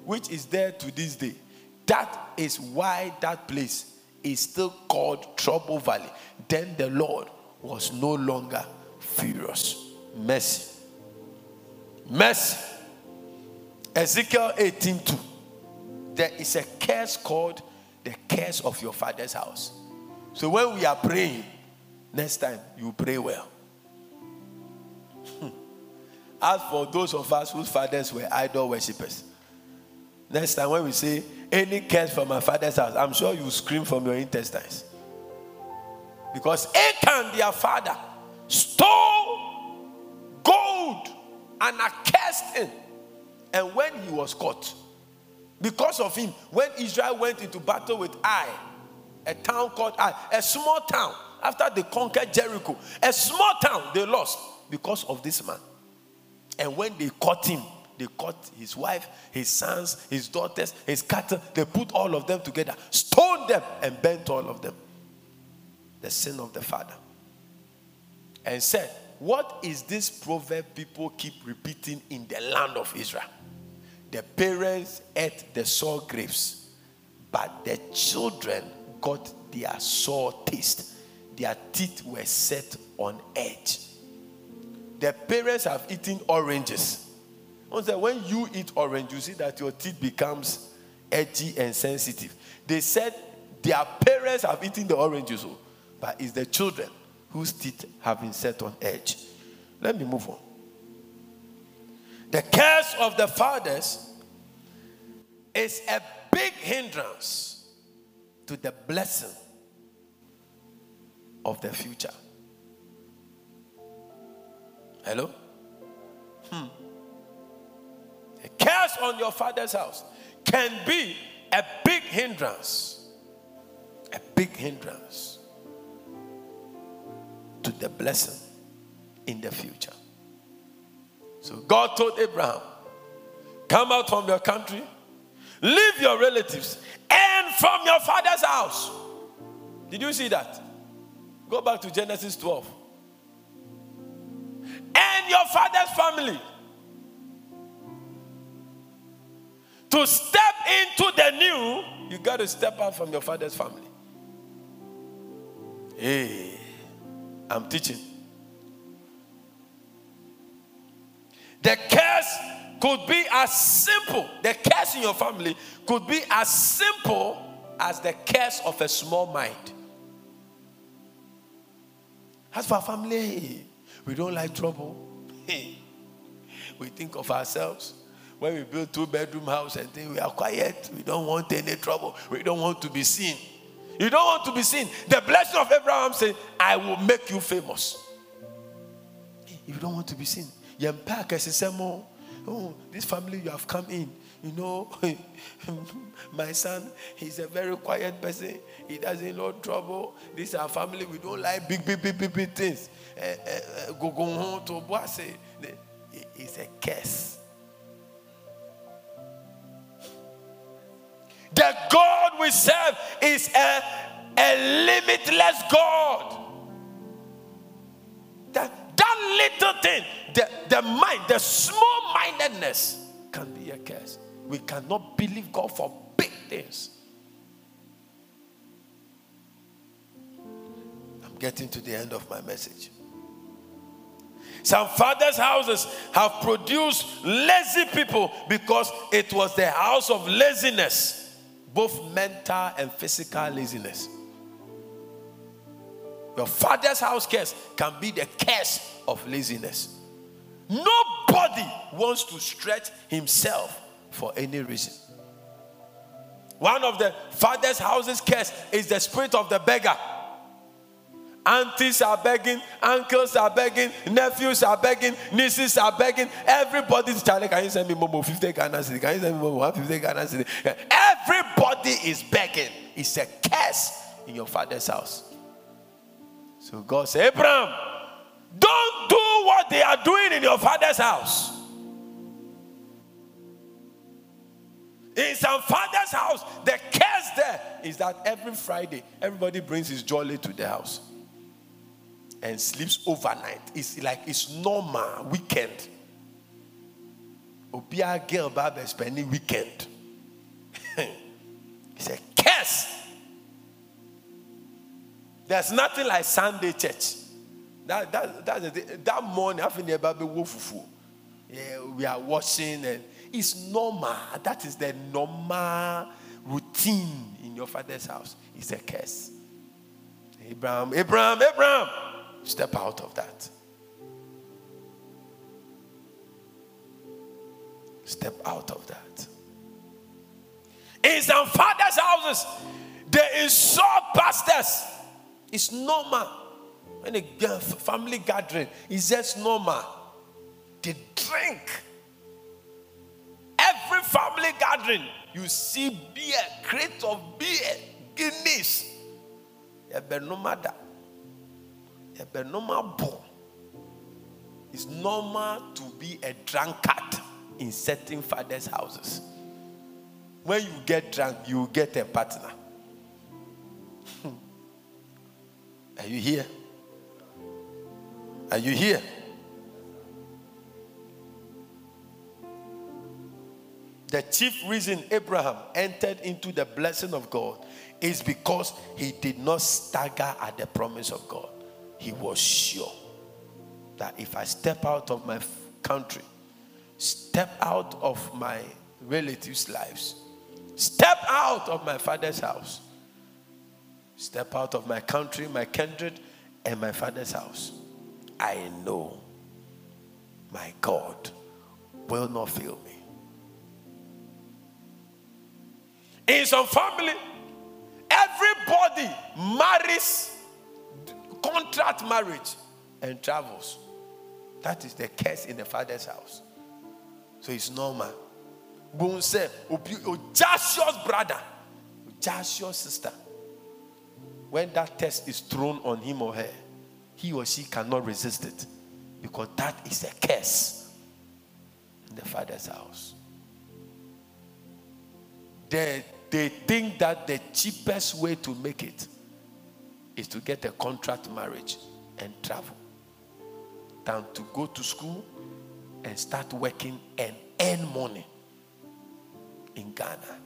which is there to this day. That is why that place is still called Trouble Valley. Then the Lord was no longer furious. Mercy. Mercy. Ezekiel 18 2. There is a curse called the curse of your father's house. So when we are praying, next time you pray well. Hmm. As for those of us whose fathers were idol worshippers, next time when we say any curse from my father's house, I'm sure you scream from your intestines. Because Achan, their father, stole gold and accursed him. And when he was caught, because of him, when Israel went into battle with Ai, a town called Ai, a small town, after they conquered Jericho, a small town they lost because of this man. And when they caught him, they caught his wife, his sons, his daughters, his cattle. They put all of them together, stoned them, and burnt all of them. The sin of the father. And said, What is this proverb people keep repeating in the land of Israel? The parents ate the sour grapes, but the children got their sour taste. Their teeth were set on edge. The parents have eaten oranges. When you eat orange, you see that your teeth becomes edgy and sensitive. They said their parents have eaten the oranges, oh, but it's the children whose teeth have been set on edge. Let me move on. The curse of the fathers is a big hindrance to the blessing of the future. Hello? Hmm. A curse on your father's house can be a big hindrance. A big hindrance to the blessing in the future. So God told Abraham, Come out from your country, leave your relatives, and from your father's house. Did you see that? Go back to Genesis 12. And your father's family. To step into the new, you got to step out from your father's family. Hey, I'm teaching. The curse could be as simple, the curse in your family could be as simple as the curse of a small mind. As for our family, we don't like trouble. we think of ourselves when we build two bedroom house and think we are quiet. We don't want any trouble. We don't want to be seen. You don't want to be seen. The blessing of Abraham said, I will make you famous. If you don't want to be seen, oh, this family you have come in, you know, my son, he's a very quiet person. He doesn't know trouble. This is our family. We don't like big, big, big, big, big things. Go go home to. It's a curse. The God we serve is a, a limitless God. That, that little thing, the, the mind, the small mindedness can be a curse. We cannot believe God for big things. I'm getting to the end of my message. Some fathers' houses have produced lazy people because it was the house of laziness, both mental and physical laziness. Your father's house curse can be the curse of laziness. Nobody wants to stretch himself for any reason. One of the father's houses curse is the spirit of the beggar. Aunties are begging, uncles are begging, nephews are begging, nieces are begging. Everybody's telling, can you send me Momo 50 Ghana cedi? Can you send me Momo 150 Ghana cedi? Everybody is begging. It's a curse in your father's house. So God said, Abraham, don't do what they are doing in your father's house. In some father's house, the curse there is that every Friday, everybody brings his jolly to the house and sleeps overnight. It's like it's normal weekend. Obia girl baba spending weekend. it's a curse. There's nothing like Sunday church. That that that, that morning after the baby wofufu. Yeah, we are washing and it's normal. That is the normal routine in your father's house. It's a curse. Abraham, Abraham, Abraham. Step out of that. Step out of that. In some fathers' houses, there is so pastors It's normal. When a family gathering, it's just normal. They drink. Every family gathering, you see beer, crates of beer, Guinness. Ebe no matter. Ebe no It's normal to be a drunkard in certain fathers' houses. When you get drunk, you get a partner. Hmm. Are you here? Are you here? The chief reason Abraham entered into the blessing of God is because he did not stagger at the promise of God. He was sure that if I step out of my country, step out of my relatives' lives, step out of my father's house, step out of my country, my kindred, and my father's house, I know my God will not fail me. In some family, everybody marries contract marriage and travels. That is the curse in the father's house. So it's normal. Boom say, Joshua's brother, Joshua's sister. When that test is thrown on him or her, he or she cannot resist it because that is a curse in the father's house. They, they think that the cheapest way to make it is to get a contract marriage and travel than to go to school and start working and earn money in Ghana.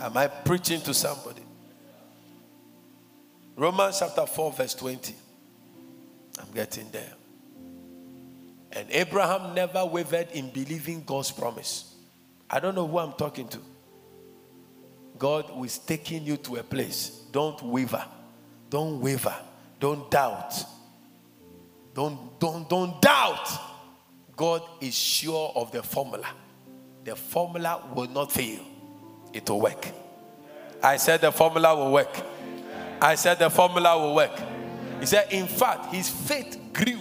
Am I preaching to somebody? Romans chapter 4, verse 20. I'm getting there. And Abraham never wavered in believing God's promise. I don't know who I'm talking to. God is taking you to a place. Don't waver. Don't waver. Don't doubt. Don't, don't, don't doubt. God is sure of the formula. The formula will not fail. It will work. I said the formula will work. I said the formula will work. He said, in fact, his faith grew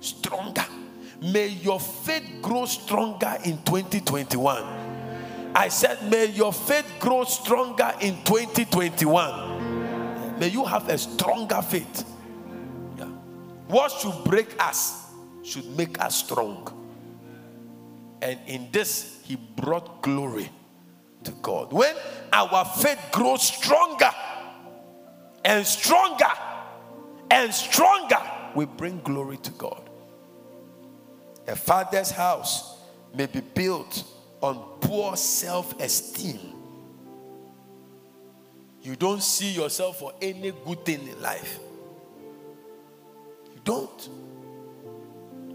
stronger. May your faith grow stronger in 2021. I said, may your faith grow stronger in 2021. May you have a stronger faith. Yeah. What should break us should make us strong. And in this, he brought glory to God. When our faith grows stronger and stronger and stronger, we bring glory to God. A father's house may be built on poor self esteem. You don't see yourself for any good thing in life. You don't.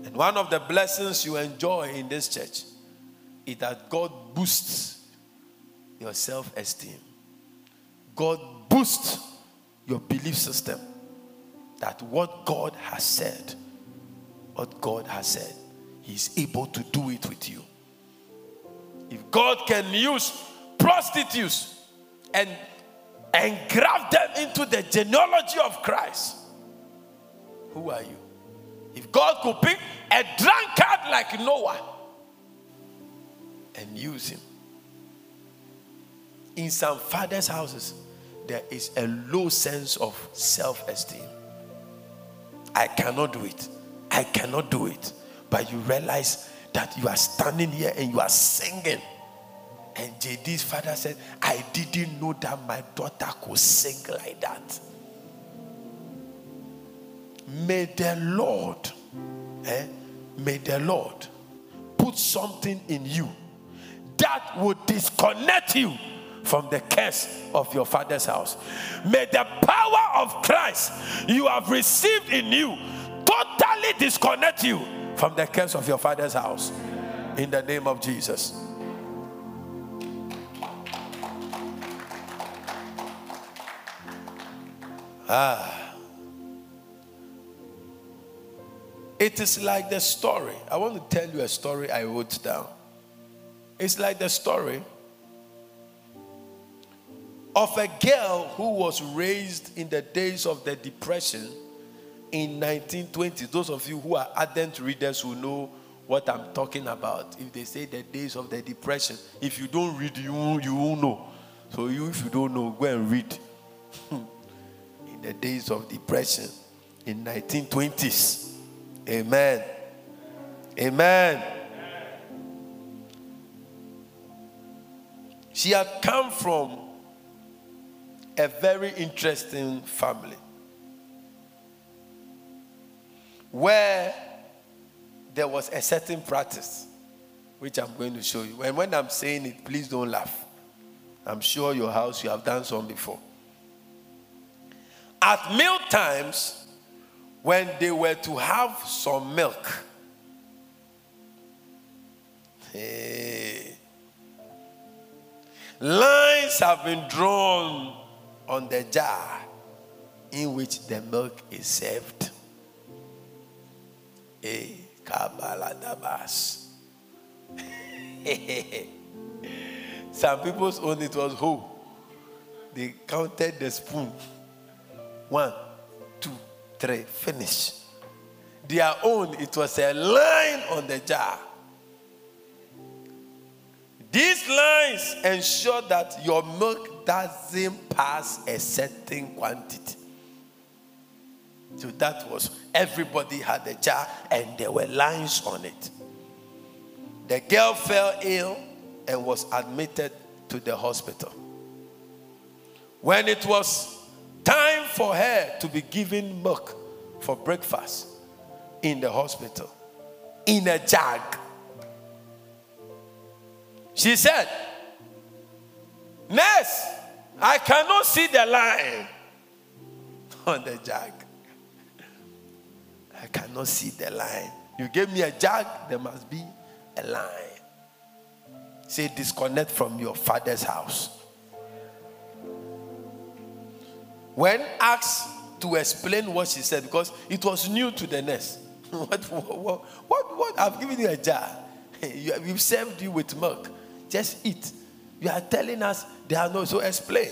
And one of the blessings you enjoy in this church is that God boosts your self esteem. God boosts your belief system that what God has said, what God has said, He's able to do it with you. If God can use prostitutes and and graft them into the genealogy of Christ, who are you? If God could pick a drunkard like Noah and use him, in some fathers' houses, there is a low sense of self esteem. I cannot do it. I cannot do it. But you realize that you are standing here and you are singing. And JD's father said, I didn't know that my daughter could sing like that. May the Lord, eh, may the Lord put something in you that would disconnect you from the curse of your father's house. May the power of Christ you have received in you totally disconnect you from the curse of your father's house. In the name of Jesus. Ah. It is like the story. I want to tell you a story I wrote down. It's like the story of a girl who was raised in the days of the Depression in 1920. Those of you who are ardent readers will know what I'm talking about. If they say the days of the Depression, if you don't read, you won't, you won't know. So you, if you don't know, go and read. in the days of Depression in 1920s. Amen. Amen. She had come from a very interesting family where there was a certain practice which I'm going to show you. And when I'm saying it, please don't laugh. I'm sure your house you have done some before. At meal times, when they were to have some milk, hey, lines have been drawn on the jar in which the milk is served. Eh, hey, Kabbaladabas. Some people's own it was who? They counted the spoon. One, two, three, finish. Their own, it was a line on the jar. These lines ensure that your milk doesn't pass a certain quantity. So that was everybody had a jar and there were lines on it. The girl fell ill and was admitted to the hospital. When it was time for her to be given milk for breakfast in the hospital, in a jug, she said, Nurse, I cannot see the line on the jug. I cannot see the line. You gave me a jug, there must be a line. Say, disconnect from your father's house. When asked to explain what she said, because it was new to the nurse. what, what, what, what, I've given you a jar. We've served you with milk. Just eat. You are telling us there are no, so explain.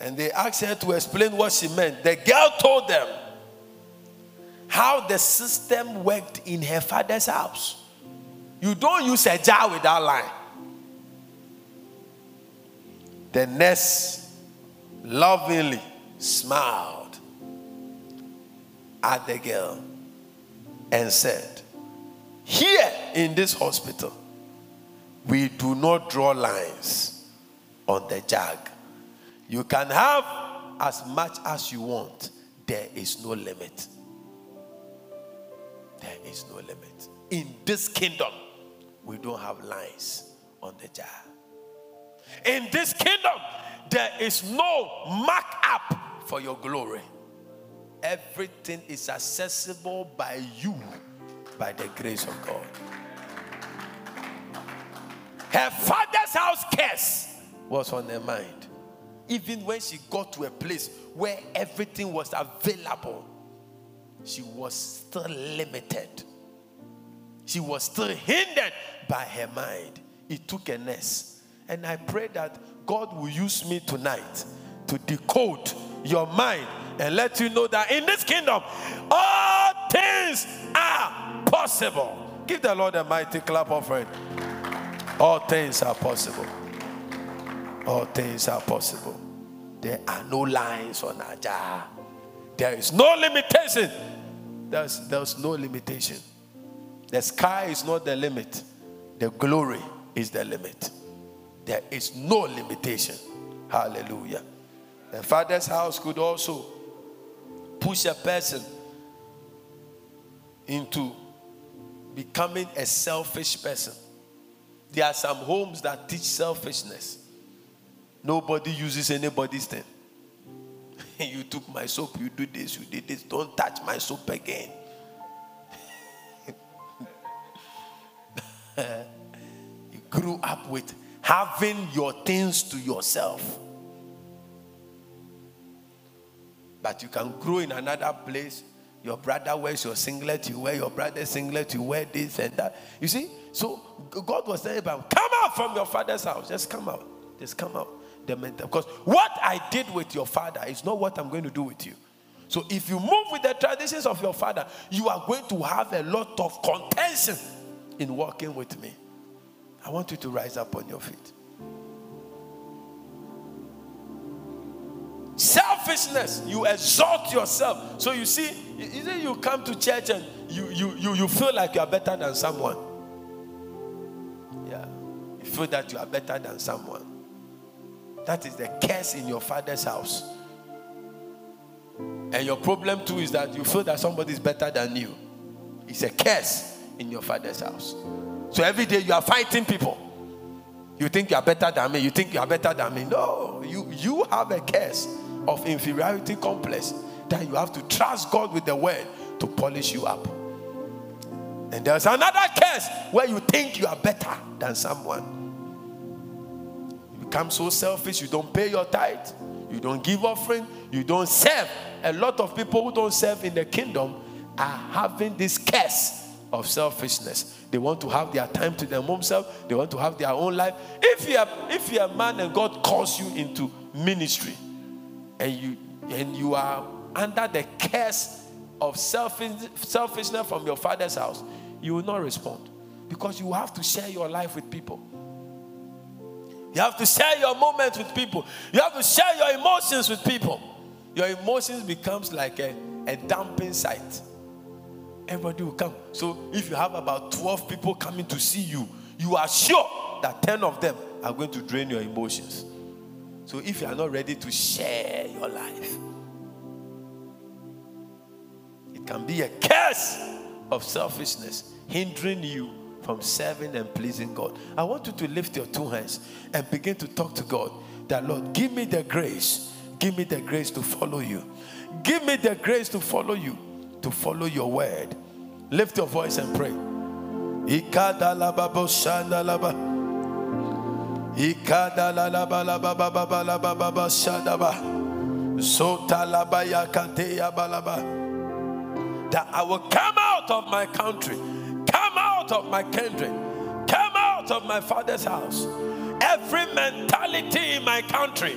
And they asked her to explain what she meant. The girl told them how the system worked in her father's house. You don't use a jar without line. The nurse lovingly smiled at the girl and said, Here in this hospital, we do not draw lines on the jug. You can have as much as you want, there is no limit. There is no limit. In this kingdom, we don't have lines on the jar. In this kingdom, there is no markup for your glory. Everything is accessible by you, by the grace of God. Her father's house curse was on her mind. Even when she got to a place where everything was available, she was still limited. She was still hindered by her mind. It took a nurse. And I pray that God will use me tonight to decode your mind and let you know that in this kingdom, all things are possible. Give the Lord a mighty clap offering. All things are possible. All things are possible. There are no lines on our jar. There is no limitation. There's, there's no limitation. The sky is not the limit, the glory is the limit. There is no limitation. Hallelujah. The father's house could also push a person into becoming a selfish person. There are some homes that teach selfishness. Nobody uses anybody's thing. you took my soap, you do this, you did this. Don't touch my soap again. you grew up with having your things to yourself. But you can grow in another place. Your brother wears your singlet, you wear your brother's singlet, you wear this and that. You see? So God was saying, Come out from your father's house. Just come out. Just come out. The mental. Because what I did with your father is not what I'm going to do with you. So if you move with the traditions of your father, you are going to have a lot of contention in working with me. I want you to rise up on your feet. Selfishness, you exalt yourself. So you see, you see, you come to church and you, you, you, you feel like you are better than someone. Yeah. You feel that you are better than someone. That is the curse in your father's house. And your problem too is that you feel that somebody is better than you. It's a curse in your father's house. So every day you are fighting people. You think you are better than me. You think you are better than me. No, you, you have a curse of inferiority complex that you have to trust God with the word to polish you up. And there's another case where you think you are better than someone. Become so selfish, you don't pay your tithe, you don't give offering, you don't serve. A lot of people who don't serve in the kingdom are having this curse of selfishness. They want to have their time to themselves, they want to have their own life. If you are if you are a man and God calls you into ministry and you and you are under the curse of selfish, selfishness from your father's house, you will not respond because you have to share your life with people. You have to share your moments with people. You have to share your emotions with people. Your emotions becomes like a, a dumping site. Everybody will come. So if you have about 12 people coming to see you, you are sure that 10 of them are going to drain your emotions. So if you are not ready to share your life, it can be a curse of selfishness hindering you from serving and pleasing God. I want you to lift your two hands and begin to talk to God that, Lord, give me the grace. Give me the grace to follow you. Give me the grace to follow you, to follow your word. Lift your voice and pray. That I will come out of my country, come out of my kindred, come out of my father's house. Every mentality in my country,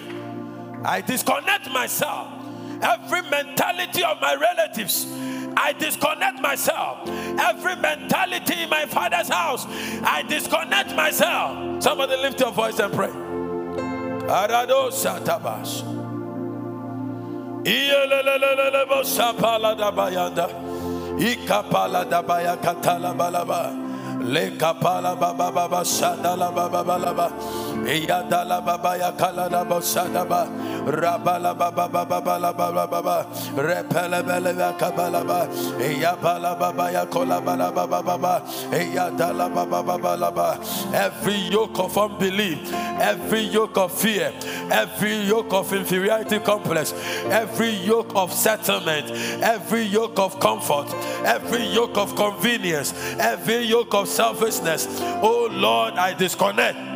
I disconnect myself. Every mentality of my relatives, I disconnect myself. Every mentality in my father's house, I disconnect myself. Somebody lift your voice and pray. Arado Satabash. Sapala da bayanda. Ikapala da baya katala balaba. Le kapala baba baba shadala baba balaba. Baba ya baba. Repele bele ya ba. Ya kola. Every yoke of unbelief, every yoke of fear, every yoke of inferiority complex, every yoke of settlement, every yoke of comfort, every yoke of convenience, every yoke of selfishness. Oh Lord, I disconnect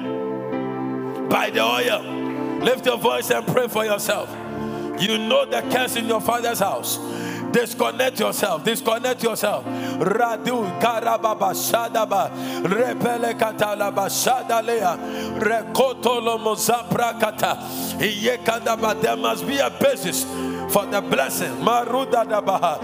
by the oil. Lift your voice and pray for yourself. You know the curse in your father's house. Disconnect yourself. Disconnect yourself. Radu karababa shadaba repele katalaba shadalea rekoto lomozaprakata iyekadaba. There must be a basis for the blessing. Maruda dabaha.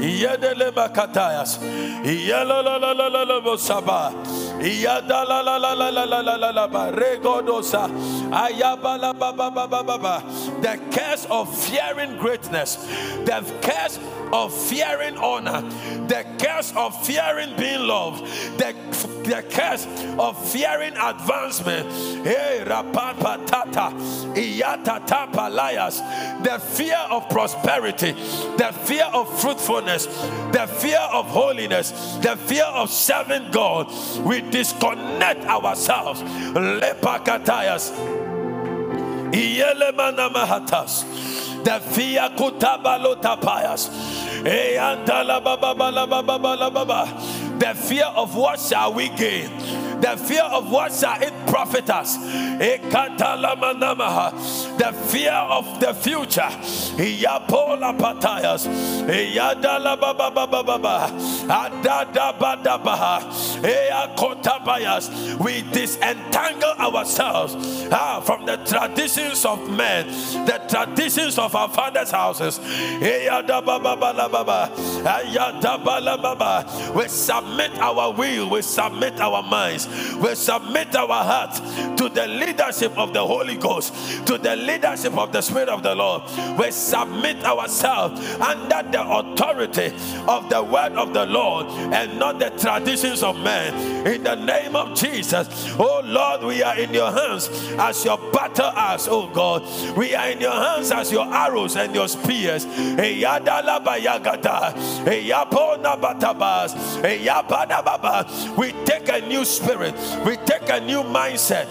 Yedele makatayas. Yelololololobosaba. Yadalalalalalalalaba. Regodosa. Ayabala baba baba baba. The curse of fearing greatness. The curse of fearing honor, the curse of fearing being loved, the, the curse of fearing advancement. Hey, the fear of prosperity, the fear of fruitfulness, the fear of holiness, the fear of serving God. We disconnect ourselves. Lepakatayas. Iyelemana mahatas. The fear kutabalotapayas. The The fear of what shall we gain? The fear of what shall it profit us? The fear of the future. Yapola patayas. Yadala baba baba baba. Adada badabaha. Eya kotabayas. We disentangle ourselves ah, from the traditions of men, the traditions of our fathers' houses. We submit our will, we submit our minds, we submit our hearts to the leadership of the Holy Ghost, to the leadership of the Spirit of the Lord. We submit ourselves under the authority of the word of the Lord and not the traditions of men. In the name of Jesus, oh Lord, we are in your hands as your battle axe, oh God. We are in your hands as your arrows and your spears. We take a new spirit, we take a new mindset.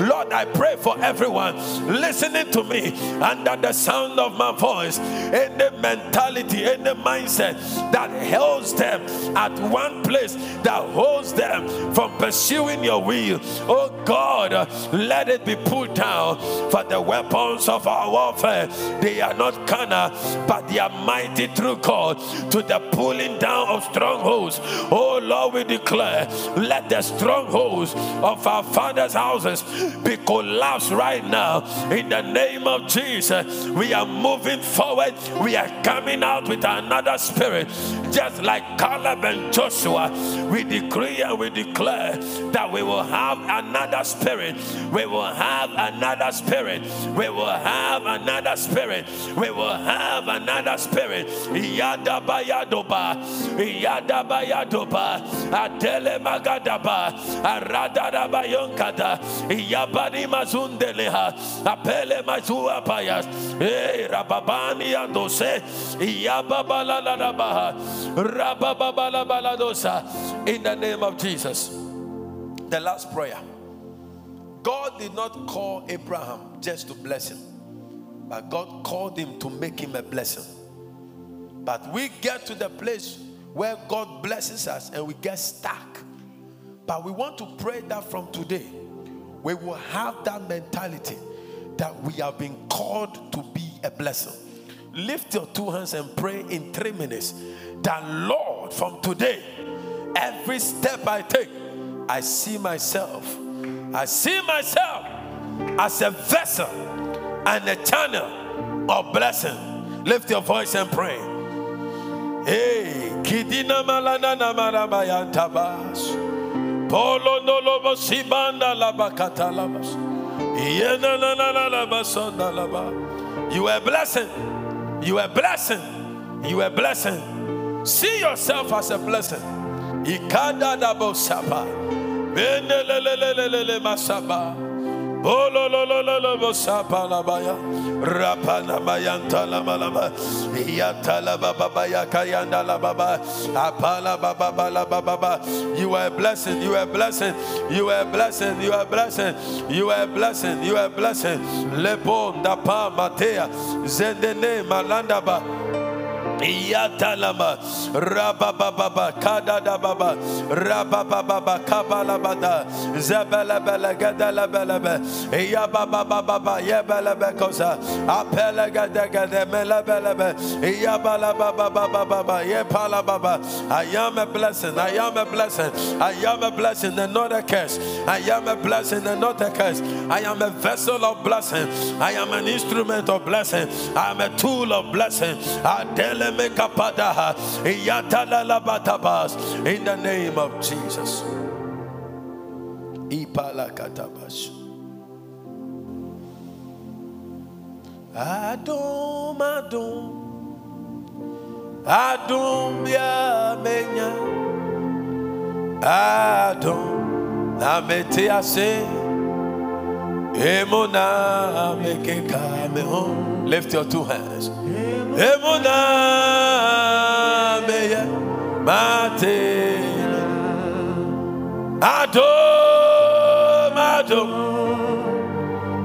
Lord, I pray for everyone listening to me under the sound of my voice. Any mentality, any mindset that holds them at one place, that holds them from pursuing your will. Oh God, let it be pulled down. For the weapons of our warfare, they are not carnal, but they are mighty through God to the pulling down of strongholds. Oh Lord, we declare, let the strongholds of our fathers' houses be collapsed right now. In the name of Jesus. We are moving forward, we are coming out with another spirit, just like Caleb and Joshua. We decree and we declare that we will have another spirit, we will have another spirit, we will have another spirit, we will have another spirit. Yada bayadoba, yada adele magadaba, aradada bayonkada, yabani mazundeleha, apele mazua payas, eh rababani andose, yababalalabaha, rabababaladosa. In the name of Jesus. The last prayer. God did not call Abraham just to bless him, but God called him to make him a blessing. But we get to the place where God blesses us and we get stuck. But we want to pray that from today, we will have that mentality that we have been called to be a blessing. Lift your two hands and pray in three minutes that, Lord, from today, every step I take, I see myself. I see myself as a vessel and a channel of blessing. Lift your voice and pray. Hey, Kidina Malana Namarabaya Tabas. Polo no lobo sibanda labakata labas. Yena na na na labasonda laba. You are blessing. You are blessing. You are blessing. See yourself as a blessing. Ikada dabo sapa. Benelelelelele masaba. Bolo lo lo lo lo lo sapa la baya. Rapana bayanta la malaba. Yata la baba baya kayanda la baba. Apala baba bala baba ba. You are a blessing. You are a blessing. You are a blessing. You are a blessing. You are a blessing. You are a blessing. Lebon da pa matea. Malanda ba. Yatalama Rabababa Kadada Baba Rabababa Kabalabada. Zabala Bela Gadala Belebe Yababa Baba Yabala Bekosa Apela Gadagada Mela Belebe Yabala Baba Baba Baba Yepala Baba I am a blessing I am a blessing. I am a blessing and not a curse. I am a blessing and not a curse. I am a vessel of blessing. I am an instrument of blessing. I am a tool of blessing. Adele in the name of Jesus. I palakatabash Adum, adum, adum ya menya, adum. Na mete ase, Lift your two hands. Adom Adom.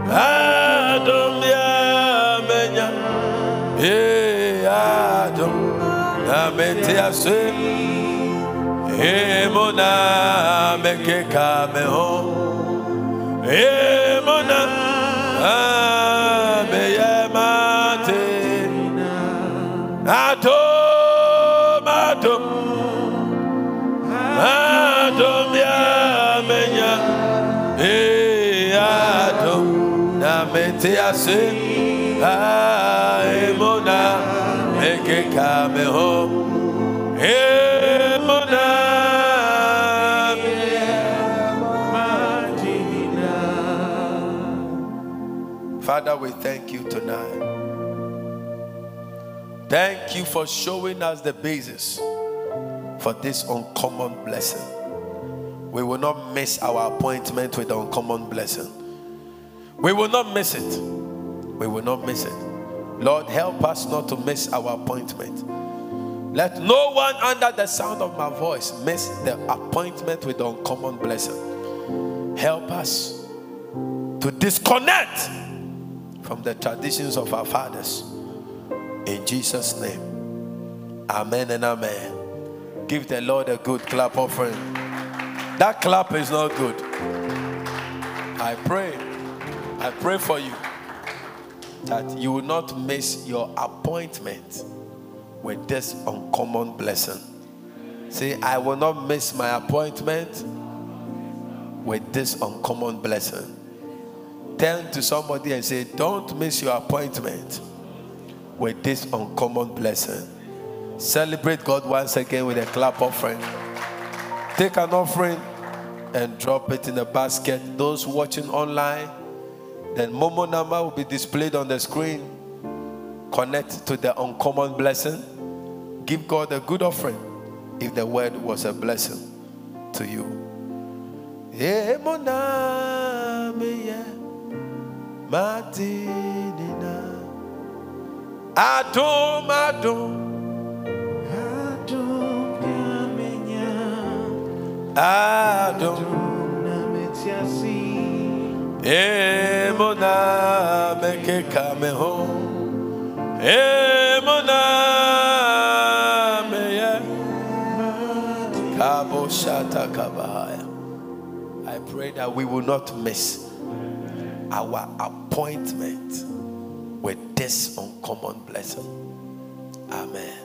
Adom ya menya. E Adom. Ase. Emona meke kameho. Mete ase. Ah, emona meke kameho. Emona. Father, we thank you tonight. Thank you for showing us the basis for this uncommon blessing. We will not miss our appointment with the uncommon blessing. We will not miss it. We will not miss it. Lord, help us not to miss our appointment. Let no one under the sound of my voice miss the appointment with the uncommon blessing. Help us to disconnect from the traditions of our fathers. In Jesus' name. Amen and amen. Give the Lord a good clap offering. That clap is not good. I pray, I pray for you that you will not miss your appointment with this uncommon blessing. Say, I will not miss my appointment with this uncommon blessing. Turn to somebody and say, Don't miss your appointment with this uncommon blessing. Celebrate God once again with a clap offering. Take an offering and drop it in the basket. Those watching online, then Momo number will be displayed on the screen. Connect to the uncommon blessing Give God a good offering if the word was a blessing to you. Adom, Adom, Adom, Emona meke kameho, Emona. I pray that we will not miss our appointment with this uncommon blessing. Amen.